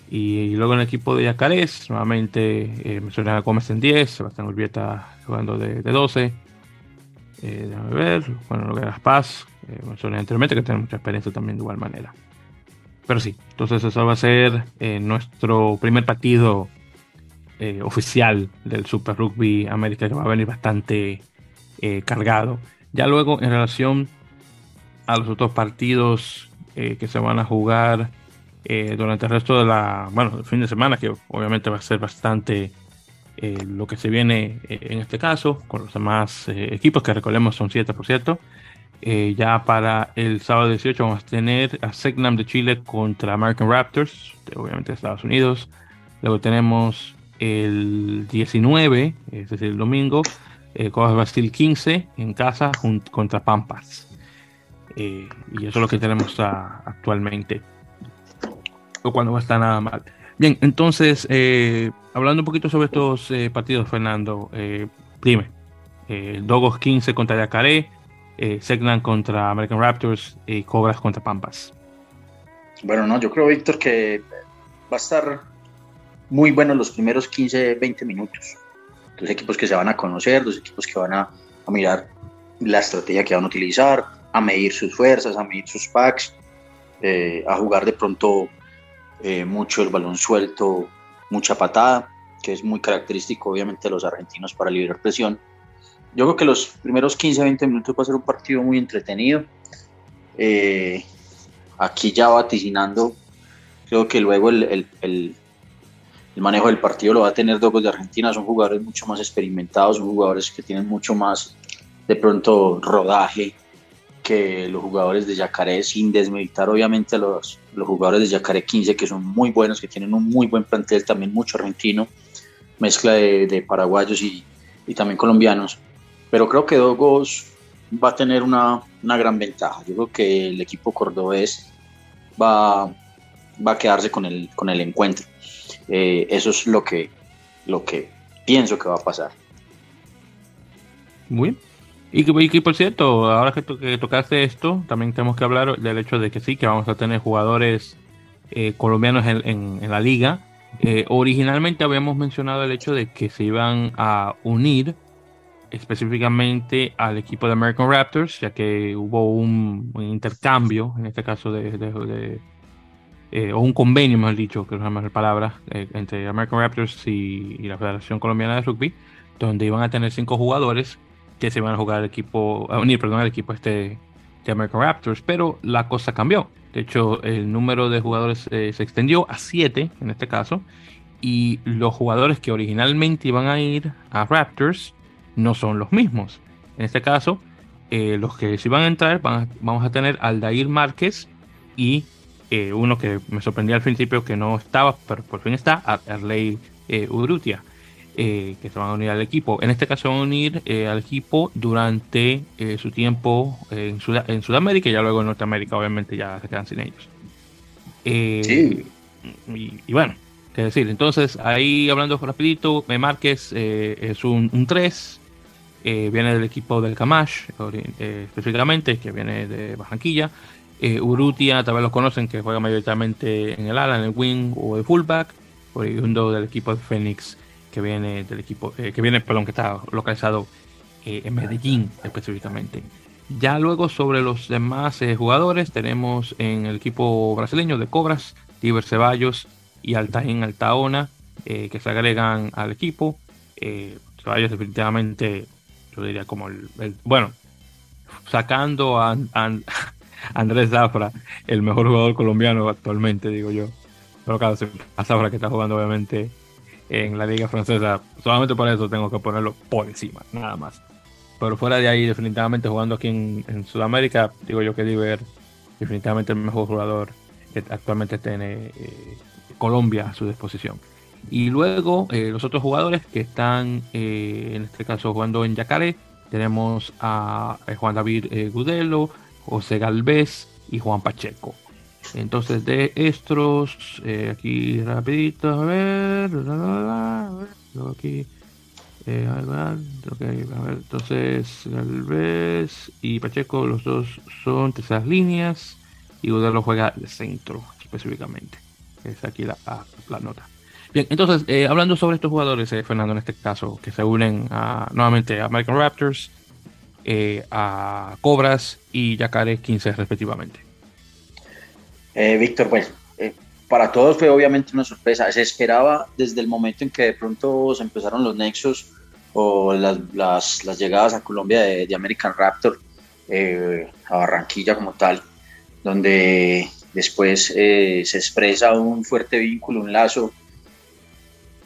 Y, luego en el equipo de Yacarés, nuevamente eh, mencioné a Gómez en 10, Sebastián Urbieta jugando de, 12. Eh, déjame ver, bueno, lo que era Paz, eh, anteriormente que tiene mucha experiencia también de igual manera. Pero sí, entonces eso va a ser eh, nuestro primer partido oficial del Super Rugby América que va a venir bastante cargado. Ya luego en relación a los otros partidos que se van a jugar eh, durante el resto de la, bueno, el fin de semana, que obviamente va a ser bastante eh, lo que se viene eh, en este caso, con los demás equipos, que recordemos son siete por cierto. ya para el sábado 18 vamos a tener a Segnam de Chile contra American Raptors, obviamente de Estados Unidos. Luego tenemos el 19, es decir, el domingo, eh, Cobas Brasil 15 en casa contra Pampas. y eso es lo que tenemos actualmente cuando no está nada mal. Bien, entonces, eh, hablando un poquito sobre estos eh, partidos, Fernando, eh, dime, Dogos 15 contra Yacaré, Segnan contra American Raptors y Cobras contra Pampas. Bueno, no, yo creo, Víctor, que va a estar muy bueno los primeros 15, 20 minutos. Dos equipos que se van a conocer, dos equipos que van a mirar la estrategia que van a utilizar, a medir sus fuerzas, a medir sus packs, a jugar de pronto eh, mucho el balón suelto, mucha patada, que es muy característico obviamente de los argentinos para liberar presión. Yo creo que los primeros 15-20 minutos va a ser un partido muy entretenido. Eh, aquí ya vaticinando, creo que luego el, el, el, manejo del partido lo va a tener Dogos de Argentina, son jugadores mucho más experimentados, son jugadores que tienen mucho más de pronto rodaje, que los jugadores de Yacaré, sin desmeditar obviamente los, los jugadores de Yacaré 15, que son muy buenos, que tienen un muy buen plantel, también mucho argentino, mezcla de, paraguayos y, y, también colombianos. Pero creo que Dogos va a tener una, una, gran ventaja. Yo creo que el equipo cordobés va, va a quedarse con el, con el encuentro. Eh, eso es lo que, lo que pienso que va a pasar. Muy bien. Y que, por cierto, ahora que, que, tocaste esto, también tenemos que hablar del hecho de que sí, que vamos a tener jugadores eh, colombianos en, la liga. Eh, originalmente habíamos mencionado el hecho de que se iban a unir específicamente al equipo de American Raptors, ya que hubo un, intercambio, en este caso de, eh, o un convenio, mejor dicho, que no es la palabra, entre American Raptors y, y la Federación Colombiana de Rugby, donde iban a tener cinco jugadores que se iban a jugar el equipo, a unir, perdón, el equipo este de American Raptors, pero la cosa cambió. De hecho, el número de jugadores eh, se extendió a 7 en este caso, y los jugadores que originalmente iban a ir a Raptors no son los mismos. En este caso, eh, los que se iban a entrar, vamos a tener Aldair Márquez y eh, uno que me sorprendía al principio que no estaba, pero por fin está, Arley Urrutia. Eh, que se van a unir al equipo. En este caso van a unir eh, al equipo durante eh, su tiempo en, en, Sudamérica y ya luego en Norteamérica obviamente ya se quedan sin ellos. sí. Y, bueno, qué decir. Entonces ahí hablando rapidito, Márquez es un, un 3, viene del equipo del Camash específicamente, que viene de Barranquilla. Urutia, tal vez los conocen, que juega mayoritariamente en el ala, en el wing o de fullback. Oriundo del equipo de Phoenix que viene del equipo, eh, que viene, perdón, que está localizado eh, en Medellín específicamente. Ya luego sobre los demás eh, jugadores tenemos en el equipo brasileño de Cobras, Tiber Ceballos y Altaín Altaona, que se agregan al equipo. Ceballos definitivamente, yo diría como el, bueno, sacando a, Andrés Zafra, el mejor jugador colombiano actualmente, digo yo. Pero claro, a Zafra que está jugando obviamente en la liga francesa. Solamente por eso tengo que ponerlo por encima, nada más. Pero fuera de ahí, definitivamente jugando aquí en, Sudamérica, digo yo que Diver, definitivamente el mejor jugador que actualmente tiene eh, Colombia a su disposición. Y luego eh, los otros jugadores que están, eh, en este caso, jugando en Yacaré, tenemos a, Juan David Gudelo, José Galvez y Juan Pacheco. Entonces de estos, eh, aquí rapidito, a ver, a aquí, eh, ver, a ver, entonces Galvez y Pacheco, los dos son terceras líneas y lo juega de centro específicamente. es aquí la, la nota. Bien, entonces, eh, hablando sobre estos jugadores, eh, Fernando, en este caso, que se unen a, nuevamente a American Raptors, a Cobras y Yacaré 15 respectivamente. Víctor, pues para todos fue obviamente una sorpresa. Se esperaba desde el momento en que de pronto se empezaron los nexos o las, llegadas a Colombia de, American Raptor, a Barranquilla como tal, donde después se expresa un fuerte vínculo, un lazo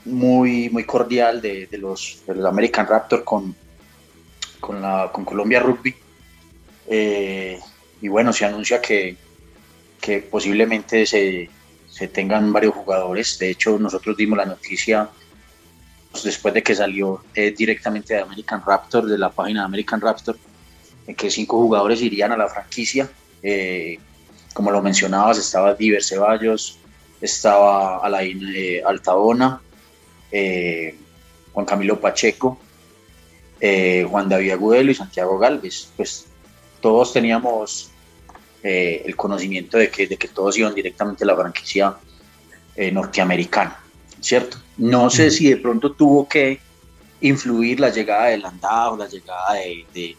muy, muy cordial de, los, American Raptor con, con, Colombia Rugby. Eh, y bueno, se anuncia que, que posiblemente se, se, tengan varios jugadores. De hecho, nosotros dimos la noticia pues, después de que salió eh, directamente de American Raptor, de la página de American Raptor, que cinco jugadores irían a la franquicia. Eh, como lo mencionabas, estaba Diver Ceballos, estaba Alain Altabona, eh, Juan Camilo Pacheco, eh, Juan David Agudelo y Santiago Galvez. Pues todos teníamos eh, el conocimiento de que, de que todos iban directamente a la franquicia norteamericana, ¿cierto? No sé si de pronto tuvo que influir la llegada de Landau, la llegada de,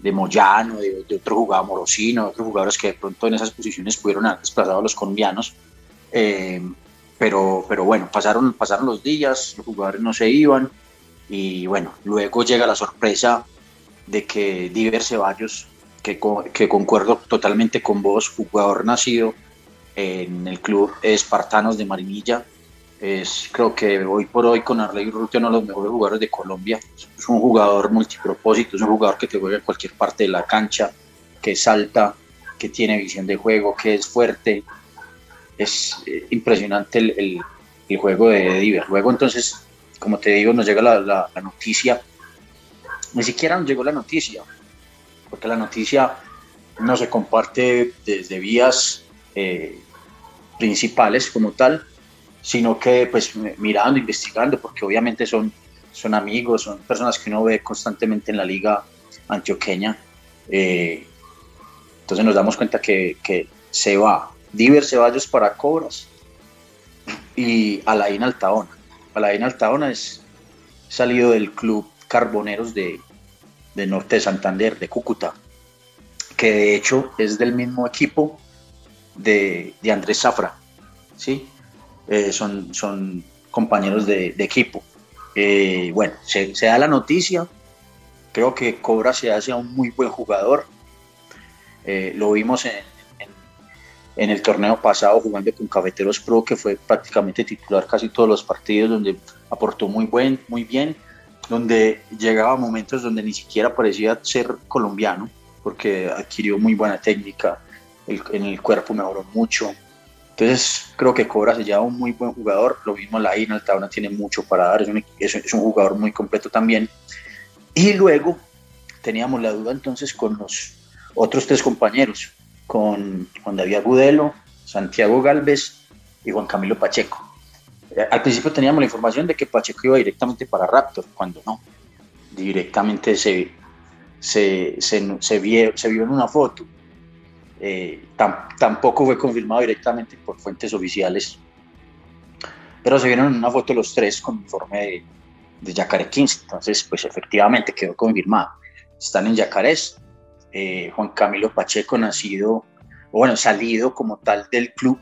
de, Moyano, de, otro jugador Morosino, de otros jugadores que de pronto en esas posiciones pudieron haber desplazado a los colombianos. Pero, pero bueno, pasaron, pasaron los días, los jugadores no se iban y bueno, luego llega la sorpresa de que Diver Ceballos, que, que concuerdo totalmente con vos, jugador nacido en el club Espartanos de Marinilla, es creo que hoy por hoy con Arley Rutia uno de los mejores jugadores de Colombia. Es un jugador multipropósito, es un jugador que te juega en cualquier parte de la cancha, que salta, que tiene visión de juego, que es fuerte, es eh, impresionante el, el, juego de Diver. Luego entonces, como te digo, nos llega la, la, noticia, ni siquiera nos llegó la noticia, porque la noticia no se comparte desde vías eh, principales como tal, sino que pues mirando, investigando, porque obviamente son, son amigos, son personas que uno ve constantemente en la liga antioqueña. Eh, entonces nos damos cuenta que, que se va Diver Ceballos para Cobras y Alain Altaona. Alain Altaona es salido del club Carboneros de, Norte de Santander, de Cúcuta, que de hecho es del mismo equipo de, Andrés Zafra. ¿sí? Eh, son, son compañeros de, equipo. Eh, bueno, se, da la noticia. Creo que Cobra se hace a un muy buen jugador. Eh, lo vimos en, en el torneo pasado jugando con Cafeteros Pro, que fue prácticamente titular casi todos los partidos, donde aportó muy, buen, muy bien, donde llegaba momentos donde ni siquiera parecía ser colombiano, porque adquirió muy buena técnica, en el cuerpo mejoró mucho. Entonces creo que Cobra se lleva un muy buen jugador, lo mismo la INA, Altaona tiene mucho para dar, es un, es un jugador muy completo también. Y luego teníamos la duda entonces con los otros tres compañeros, con Juan David Agudelo, Santiago Galvez y Juan Camilo Pacheco. Eh, al principio teníamos la información de que Pacheco iba directamente para Raptor, cuando no. Directamente se, se, se, vio, se vio en una foto. Eh, tampoco fue confirmado directamente por fuentes oficiales, pero se vieron en una foto los tres con informe de, de Yacaré 15. Entonces, pues efectivamente quedó confirmado. Están en Yacarés, eh, Juan Camilo Pacheco, nacido, bueno, salido como tal del club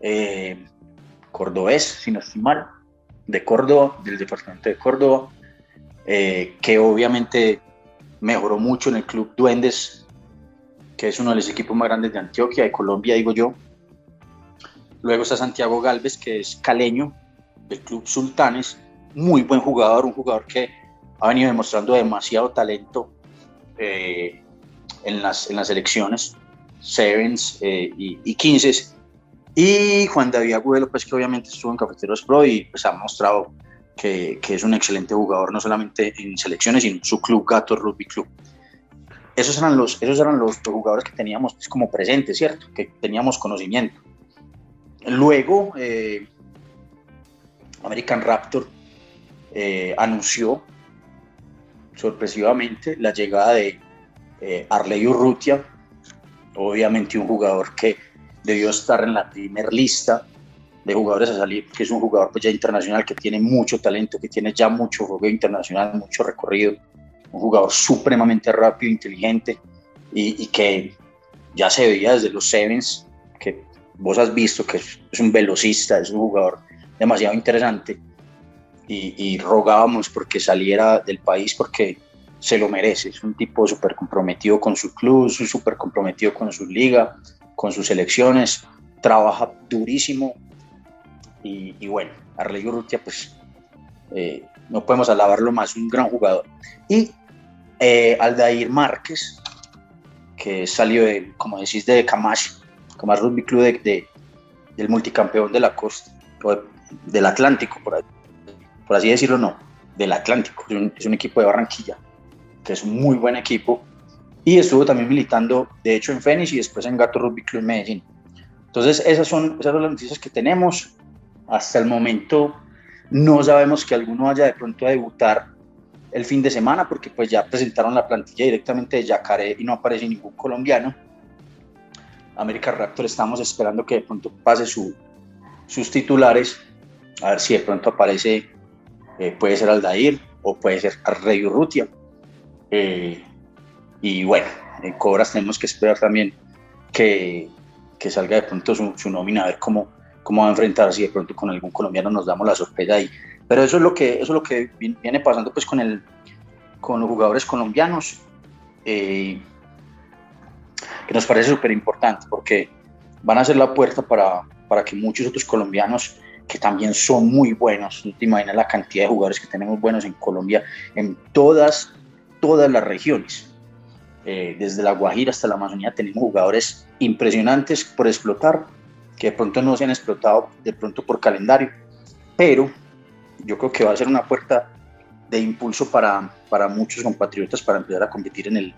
eh, cordobés, si no estoy mal, de Córdoba, del departamento de Córdoba, eh, que obviamente mejoró mucho en el club Duendes, que es uno de los equipos más grandes de Antioquia, de Colombia, digo yo. Luego está Santiago Galvez, que es caleño del club Sultanes, muy buen jugador, un jugador que ha venido demostrando demasiado talento eh, en, las, en las elecciones, Sevens eh, y, y 15 y Juan David Agudelo, pues que obviamente estuvo en Cafeteros Pro y pues ha mostrado que, que, es un excelente jugador, no solamente en selecciones, sino en su club Gato Rugby Club. Esos eran los, esos eran los, jugadores que teníamos pues, como presentes, ¿cierto? Que teníamos conocimiento. Luego, eh, American Raptor anunció sorpresivamente la llegada de eh, Arley Urrutia, obviamente un jugador que debió estar en la primera lista de jugadores a salir, que es un jugador pues ya internacional que tiene mucho talento, que tiene ya mucho juego internacional, mucho recorrido, un jugador supremamente rápido, inteligente y, que ya se veía desde los Sevens, que vos has visto que es, un velocista, es un jugador demasiado interesante y, y rogábamos porque saliera del país porque se lo merece, es un tipo súper comprometido con su club, súper comprometido con su liga, con sus selecciones, trabaja durísimo. Y, bueno, Arley Urrutia pues eh, no podemos alabarlo más, un gran jugador. Y eh, Aldair Márquez, que salió de, como decís, de Camacho, Camacho Rugby Club de, del multicampeón de la costa, del Atlántico, por, por así decirlo, no, del Atlántico, es un equipo de Barranquilla que es un muy buen equipo, y estuvo también militando, de hecho, en Fénix y después en Gato Rugby Club Medellín. Entonces, esas son, esas son las noticias que tenemos. Hasta el momento no sabemos que alguno vaya de pronto a debutar el fin de semana, porque pues ya presentaron la plantilla directamente de Yacaré y no aparece ningún colombiano. América Raptor estamos esperando que de pronto pase su, sus titulares, a ver si de pronto aparece, eh, puede ser Aldair o puede ser Rey Urrutia eh, y bueno, en Cobras tenemos que esperar también que, que salga de pronto su, nómina, a ver cómo, cómo va a enfrentar, si de pronto con algún colombiano nos damos la sorpresa ahí. Pero eso es lo que, eso es lo que viene pasando pues con, el, con los jugadores colombianos, eh, que nos parece súper importante porque van a ser la puerta para, para que muchos otros colombianos que también son muy buenos, no te imaginas la cantidad de jugadores que tenemos buenos en Colombia, en todas todas las regiones. Eh, desde la Guajira hasta la Amazonía tenemos jugadores impresionantes por explotar, que de pronto no se han explotado de pronto por calendario, pero yo creo que va a ser una puerta de impulso para, para muchos compatriotas para empezar a competir en el,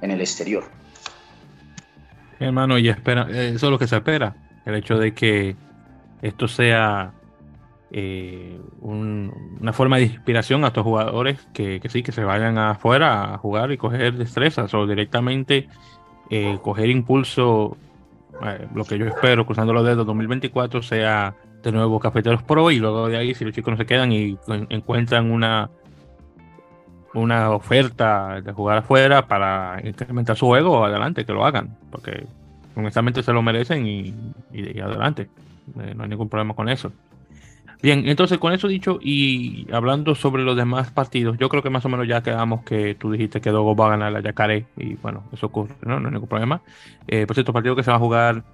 en el exterior. Hermano, y espera, eso es lo que se espera, el hecho de que esto sea eh, una forma de inspiración a estos jugadores que, sí, que se vayan afuera a jugar y coger destrezas o directamente eh, coger impulso. Eh, lo que yo espero, cruzando los dedos, 2024 sea de nuevo Cafeteros Pro y luego de ahí, si los chicos no se quedan y encuentran una una oferta de jugar afuera para incrementar su juego, adelante, que lo hagan, porque honestamente se lo merecen y, y adelante, no hay ningún problema con eso. Bien, entonces con eso dicho y hablando sobre los demás partidos, yo creo que más o menos ya quedamos que tú dijiste que Dogo va a ganar la Yacaré y bueno, eso ocurre, no, no hay ningún problema. Eh, por cierto, partido que se va a jugar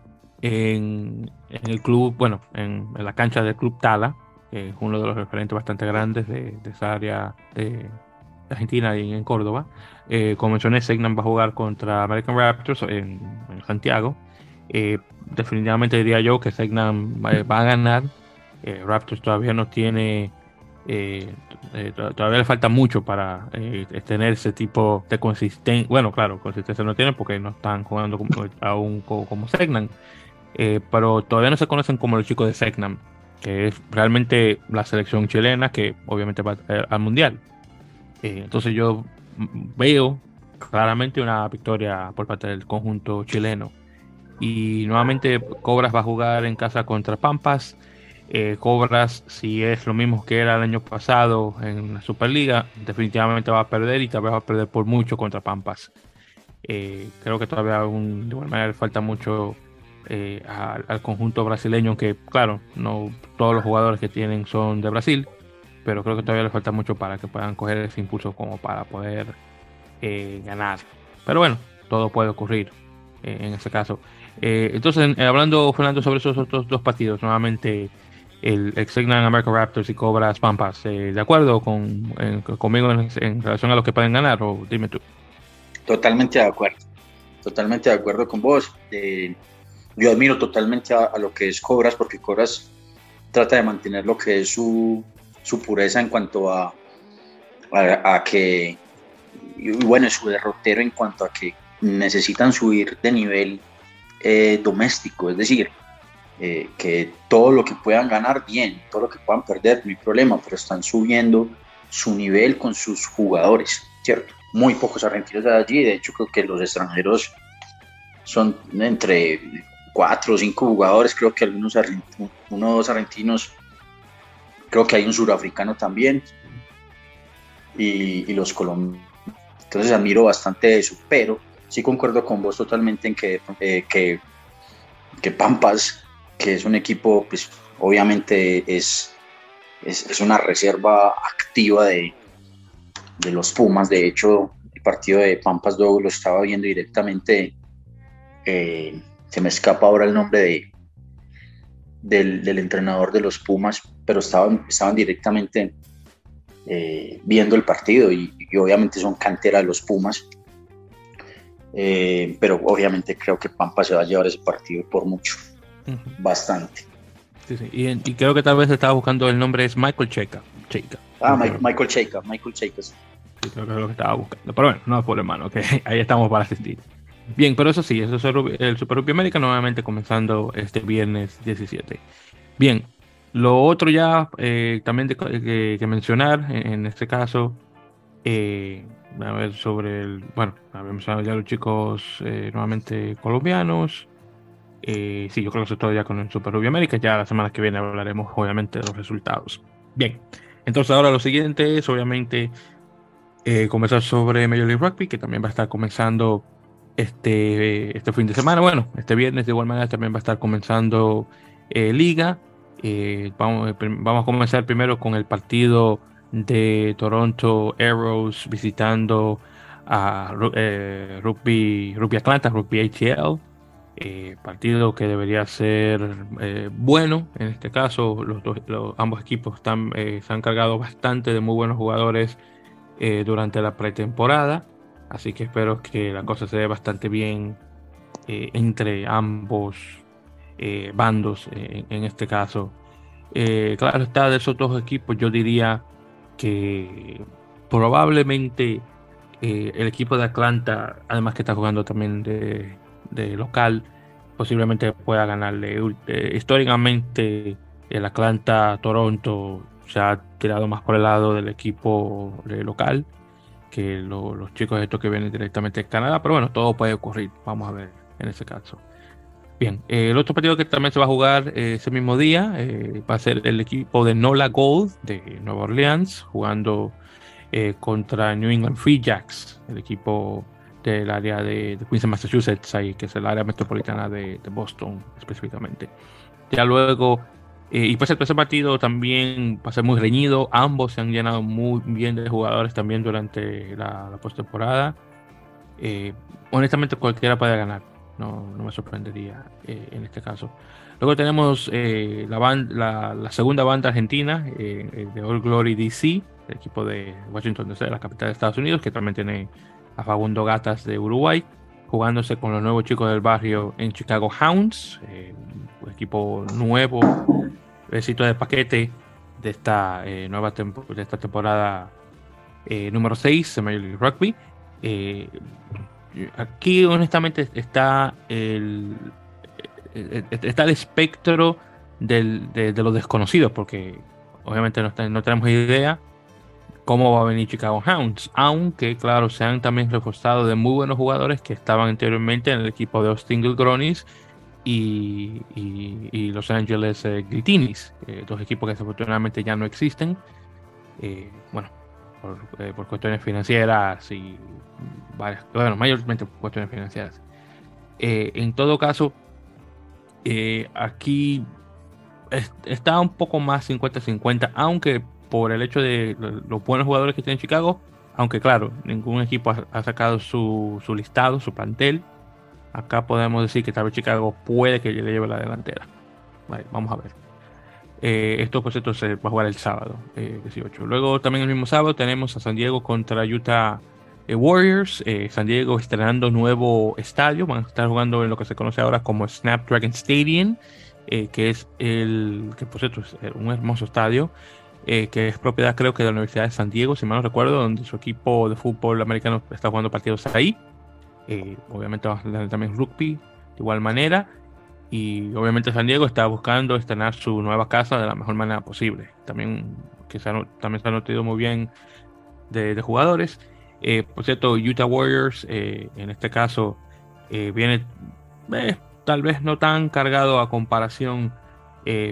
en, el club, bueno, en, la cancha del Club Tala, que es uno de los referentes bastante grandes de, esa área de, Argentina y en Córdoba. Eh, como mencioné, Segnan va a jugar contra American Raptors en, Santiago. Eh, definitivamente diría yo que Segnan va a ganar eh, Raptors todavía no tiene, eh, eh, todavía le falta mucho para tener ese tipo de consistencia. Bueno, claro, consistencia no tienen porque no están jugando aún como, como pero todavía no se conocen como los chicos de Segnam, que es realmente la selección chilena que obviamente va al mundial. entonces yo veo claramente una victoria por parte del conjunto chileno. Y nuevamente Cobras va a jugar en casa contra Pampas. Eh, cobras, si es lo mismo que era el año pasado en la Superliga, definitivamente va a perder y tal vez va a perder por mucho contra Pampas. Eh, creo que todavía de igual manera le falta mucho eh, al, conjunto brasileño, que claro, no todos los jugadores que tienen son de Brasil, pero creo que todavía le falta mucho para que puedan coger ese impulso como para poder ganar. Pero bueno, todo puede ocurrir en ese caso. entonces, hablando, Fernando, sobre esos otros dos partidos, nuevamente el Exignan American Raptors y Cobras Pampas. ¿De acuerdo con, conmigo en, relación a lo que pueden ganar? O dime tú. Totalmente de acuerdo. Totalmente de acuerdo con vos. Eh, yo admiro totalmente a, lo que es Cobras porque Cobras trata de mantener lo que es su, su pureza en cuanto a, a, que, y bueno, su derrotero en cuanto a que necesitan subir de nivel eh, doméstico, es decir, eh, que todo lo que puedan ganar, bien, todo lo que puedan perder, no hay problema, pero están subiendo su nivel con sus jugadores, ¿cierto? Muy pocos argentinos de allí, de hecho creo que los extranjeros son entre cuatro o cinco jugadores, creo que algunos uno o dos argentinos, creo que hay un surafricano también, y, los colombianos. Entonces admiro bastante eso, pero sí concuerdo con vos totalmente en que, eh, que, que, Pampas, que es un equipo, pues obviamente es, es, una reserva activa de, de, los Pumas. De hecho, el partido de Pampas 2 lo estaba viendo directamente. Eh, se me escapa ahora el nombre de, del, entrenador de los Pumas, pero estaban, estaban directamente eh, viendo el partido y, obviamente son cantera de los Pumas. Eh, pero obviamente creo que Pampa se va a llevar ese partido por mucho, bastante. Y, creo que tal vez estaba buscando el nombre es Michael Checa. Checa. Ah, Michael Checa, Michael Checa. Sí, creo que es lo que estaba buscando. Pero bueno, no es por hermano, que ahí estamos para asistir. Bien, pero eso sí, eso es el Super Rugby América nuevamente comenzando este viernes 17. Bien, lo otro ya eh, también que, mencionar en, este caso, eh, a ver sobre el, bueno, habíamos mencionado ya los chicos eh, nuevamente colombianos. Sí, yo creo que eso ya con el Super Rugby América. Ya la semana que viene hablaremos obviamente de los resultados. Bien, entonces ahora lo siguiente es obviamente comenzar sobre Major League Rugby, que también va a estar comenzando este, este fin de semana. Bueno, este viernes de igual manera también va a estar comenzando eh, Liga. Eh, vamos, vamos a comenzar primero con el partido de Toronto Arrows visitando a eh, Rugby, Rugby Atlanta, Rugby ATL. Partido que debería ser bueno en este caso. Los, ambos equipos están, se han cargado bastante de muy buenos jugadores durante la pretemporada. Así que espero que la cosa se dé bastante bien eh, entre ambos eh, bandos eh, en este caso. claro está, de esos dos equipos yo diría que probablemente el equipo de Atlanta, además que está jugando también de, de local, posiblemente pueda ganarle. históricamente el Atlanta-Toronto se ha tirado más por el lado del equipo local que los chicos estos que vienen directamente de Canadá, pero bueno, todo puede ocurrir, vamos a ver en ese caso. Bien, eh, el otro partido que también se va a jugar eh, ese mismo día eh, va a ser el equipo de Nola Gold de Nueva Orleans jugando contra New England Free Jacks, el equipo del área de, Queens, Massachusetts, ahí, que es el área metropolitana de, de Boston específicamente. Ya luego eh, y pues el tercer partido también va a ser muy reñido. Ambos se han llenado muy bien de jugadores también durante la, la postemporada. Eh, honestamente, cualquiera puede ganar. No, no me sorprendería eh, en este caso. Luego tenemos la, la, segunda banda argentina de All Glory DC, el equipo de Washington DC, la capital de Estados Unidos, que también tiene a Fagundo Gatas de Uruguay, jugándose con los nuevos chicos del barrio en Chicago Hounds, un equipo nuevo besito de paquete de esta eh, nueva de esta temporada eh, número 6 de Major League Rugby. Eh, aquí honestamente está el, está el espectro del, de, de, los desconocidos, porque obviamente no, no, tenemos idea cómo va a venir Chicago Hounds, aunque claro, se han también reforzado de muy buenos jugadores que estaban anteriormente en el equipo de Austin Gilgronis y, Los Angeles eh, eh, dos equipos que desafortunadamente ya no existen, eh, bueno, por, cuestiones financieras y varias, bueno, mayormente por cuestiones financieras. en todo caso, aquí está un poco más 50-50, aunque por el hecho de los buenos jugadores que tiene Chicago, aunque claro, ningún equipo ha, sacado su, su, listado, su plantel, Acá podemos decir que tal vez Chicago puede que le lleve la delantera. vamos a ver. Eh, esto, pues, esto se va a jugar el sábado, 18. Eh, Luego, también el mismo sábado, tenemos a San Diego contra Utah eh, Warriors. San Diego estrenando nuevo estadio. Van a estar jugando en lo que se conoce ahora como Snapdragon Stadium, que es el que, por cierto, es un hermoso estadio. Que es propiedad, creo que de la Universidad de San Diego, si mal no recuerdo, donde su equipo de fútbol americano está jugando partidos ahí. Eh, obviamente también rugby de igual manera. Y obviamente San Diego está buscando estrenar su nueva casa de la mejor manera posible. También, que se también se han notado muy bien de, jugadores. Eh, por cierto, Utah Warriors, eh, en este caso, viene tal vez no tan cargado a comparación,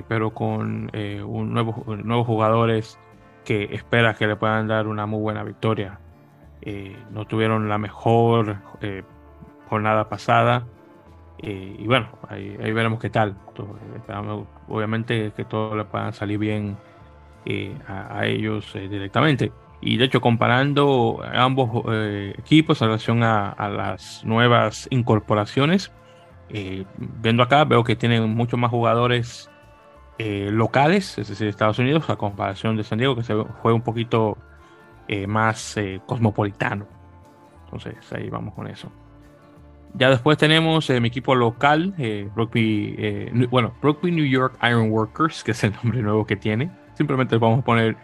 pero con nuevo, nuevos jugadores que espera que le puedan dar una muy buena victoria. no tuvieron la mejor jornada pasada. y bueno, ahí, veremos qué tal. obviamente que todo le pueda salir bien a, ellos directamente. Y de hecho, comparando ambos eh, equipos en relación a, las nuevas incorporaciones, eh, viendo acá, veo que tienen muchos más jugadores eh, locales, es decir, Estados Unidos, a comparación de San Diego, que fue un poquito más cosmopolitano. Entonces, ahí vamos con eso. Ya después tenemos mi equipo local, Rugby, bueno, Rugby New York Iron Workers, que es el nombre nuevo que tiene. Simplemente vamos a poner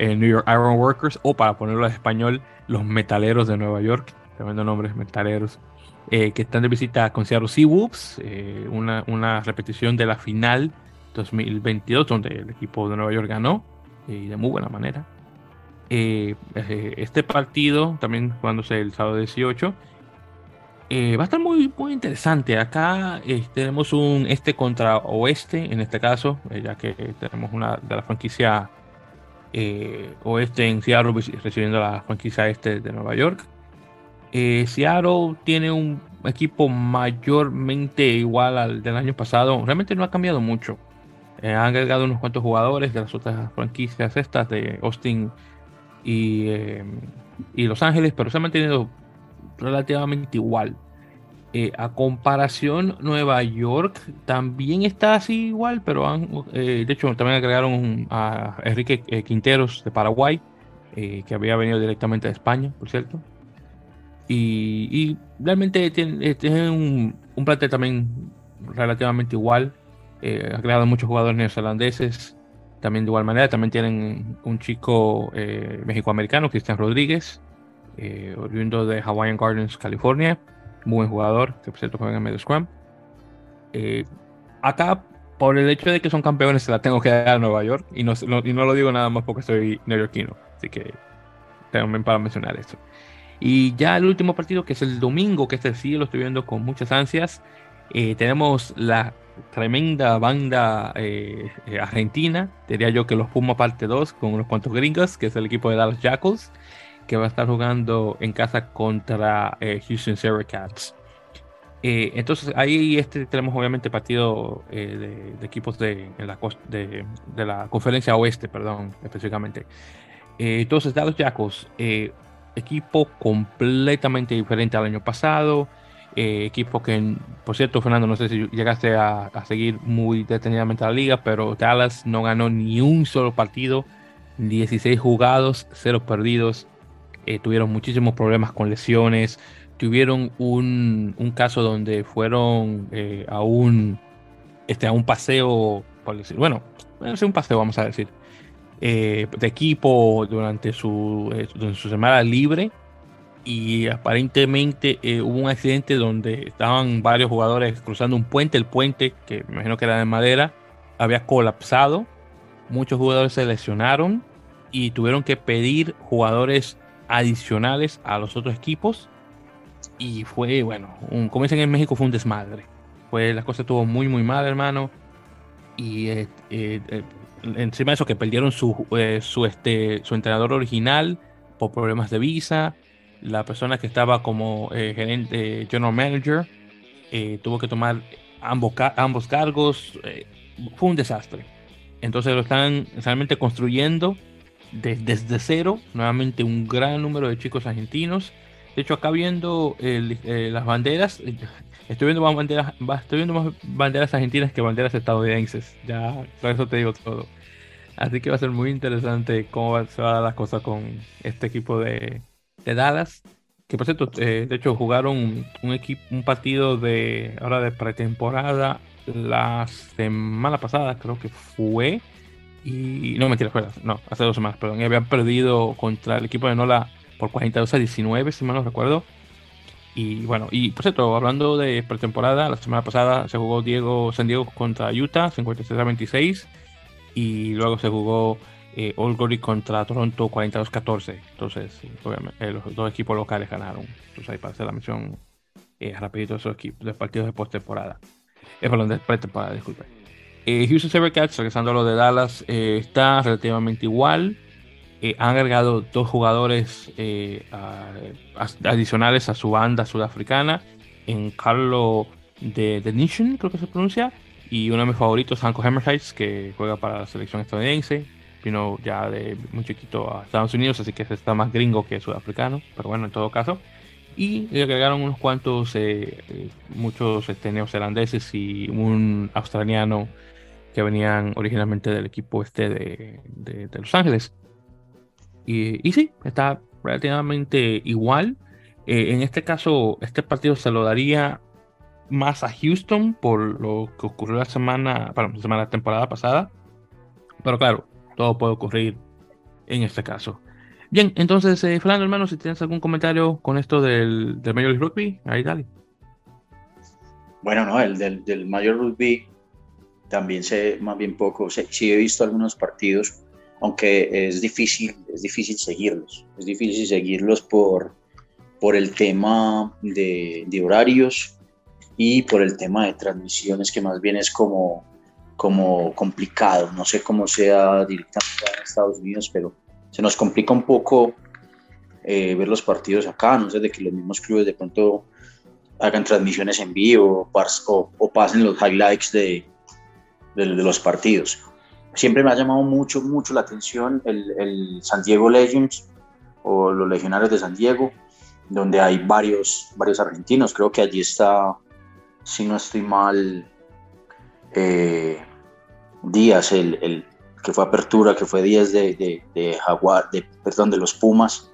eh, New York Iron Workers, o para ponerlo en español, los Metaleros de Nueva York, tremendo nombres, Metaleros, eh, que están de visita con Seattle Seawolves, eh, una, una, repetición de la final 2022, donde el equipo de Nueva York ganó, y de muy buena manera. este partido, también jugándose el sábado 18, va a estar muy, muy interesante. Acá tenemos un este contra oeste, en este caso, ya que tenemos una de la franquicia eh, oeste en Seattle recibiendo la franquicia este de Nueva York. Eh, Seattle tiene un equipo mayormente igual al del año pasado. Realmente no ha cambiado mucho. Eh, han agregado unos cuantos jugadores de las otras franquicias estas de Austin y, y Los Ángeles, pero se ha mantenido relativamente igual. Eh, a comparación, Nueva York también está así igual, pero han, eh, de hecho también agregaron a Enrique eh, Quinteros de Paraguay, que había venido directamente de España, por cierto. Y, realmente tiene, un, un, plantel también relativamente igual. Ha creado muchos jugadores neozelandeses también de igual manera. También tienen un chico mexicoamericano, Cristian Rodríguez, oriundo de Hawaiian Gardens, California muy buen jugador, que por cierto juega en medio scrum. Eh, acá, por el hecho de que son campeones, se la tengo que dar a Nueva York. Y no, y no lo digo nada más porque soy neoyorquino. Así que tengo para mencionar eso. Y ya el último partido, que es el domingo, que este sí lo estoy viendo con muchas ansias. Eh, tenemos la tremenda banda eh, argentina, diría yo que los Puma parte 2 con unos cuantos gringos, que es el equipo de Dallas Jackals que va a estar jugando en casa contra eh, Houston Cats. Eh, entonces ahí este tenemos obviamente partido eh, de, equipos de, de, la conferencia oeste, perdón, específicamente. entonces Dallas Jackals, equipo completamente diferente al año pasado. Equipo que, por cierto, Fernando, no sé si llegaste a, seguir muy detenidamente la liga, pero Dallas no ganó ni un solo partido, 16 jugados, 0 perdidos, eh, tuvieron muchísimos problemas con lesiones, tuvieron un, un caso donde fueron eh, a, un, este, a un paseo, por decir, bueno, un paseo, vamos a decir, eh, de equipo durante su, su semana libre y aparentemente hubo un accidente donde estaban varios jugadores cruzando un puente, el puente, que me imagino que era de madera, había colapsado, muchos jugadores se lesionaron y tuvieron que pedir jugadores adicionales a los otros equipos. Y fue, bueno, un, como dicen en México, fue un desmadre. Pues la cosa estuvo muy, muy mal, hermano. Y eh, eh, eh, encima de eso, que perdieron su, su, este, su entrenador original por problemas de visa. La persona que estaba como gerente, general manager, tuvo que tomar ambos, ambos cargos. fue un desastre. Entonces lo están realmente construyendo desde cero, nuevamente un gran número de chicos argentinos. De hecho, acá viendo eh, las banderas, eh, estoy viendo más banderas, estoy viendo más banderas argentinas que banderas estadounidenses. Ya, por eso te digo todo. Así que va a ser muy interesante cómo se va a dar las cosas con este equipo de, Dallas. Que por cierto, eh, de hecho, jugaron un, equipo, un partido de ahora de pretemporada la semana pasada, creo que fue y no mentira, no, hace dos semanas, perdón, y habían perdido contra el equipo de Nola por 42 a 19, si mal no recuerdo. Y bueno, y por cierto, hablando de pretemporada, la semana pasada se jugó Diego San Diego contra Utah, 56 a 26, y luego se jugó eh, contra Toronto, 42 a 14. Entonces, obviamente, eh, los dos equipos locales ganaron. Entonces, ahí para hacer la mención eh, rapidito de esos equipos, de partidos de postemporada. Eh, perdón, de pretemporada, disculpe. Eh, Houston Sabercats, regresando a lo de Dallas, eh, está relativamente igual. Han agregado dos jugadores adicionales a su banda sudafricana, en Carlo de, de Nation, creo que se pronuncia, y uno de mis favoritos, Hanko Hammerheitz, que juega para la selección estadounidense. Vino ya de muy chiquito a Estados Unidos, así que está más gringo que sudafricano, pero bueno, en todo caso. Y le agregaron unos cuantos, muchos este, neozelandeses y un australiano que venían originalmente del equipo este de, de, Los Ángeles. Y, y, sí, está relativamente igual. Eh, en este caso, este partido se lo daría más a Houston por lo que ocurrió la semana, para la semana temporada pasada. Pero claro, todo puede ocurrir en este caso. Bien, entonces, eh, Fernando, hermano, si tienes algún comentario con esto del, del Major Rugby, ahí dale. Bueno, no, el del, del Major Rugby también sé más bien poco, sí he visto algunos partidos, aunque es difícil, es difícil seguirlos, es difícil seguirlos por, por el tema de horarios y por el tema de transmisiones, que más bien es como, como complicado, no sé cómo sea directamente en Estados Unidos, pero se nos complica un poco eh, ver los partidos acá, no sé, de que los mismos clubes de pronto hagan transmisiones en vivo o, o pasen los highlights de, de, los partidos. Siempre me ha llamado mucho, mucho la atención el, el, San Diego Legends o los Legionarios de San Diego, donde hay varios, varios argentinos. Creo que allí está, si no estoy mal, eh, Díaz, el, el, que fue apertura, que fue Díaz de, de, de Jaguar, de, perdón, de los Pumas.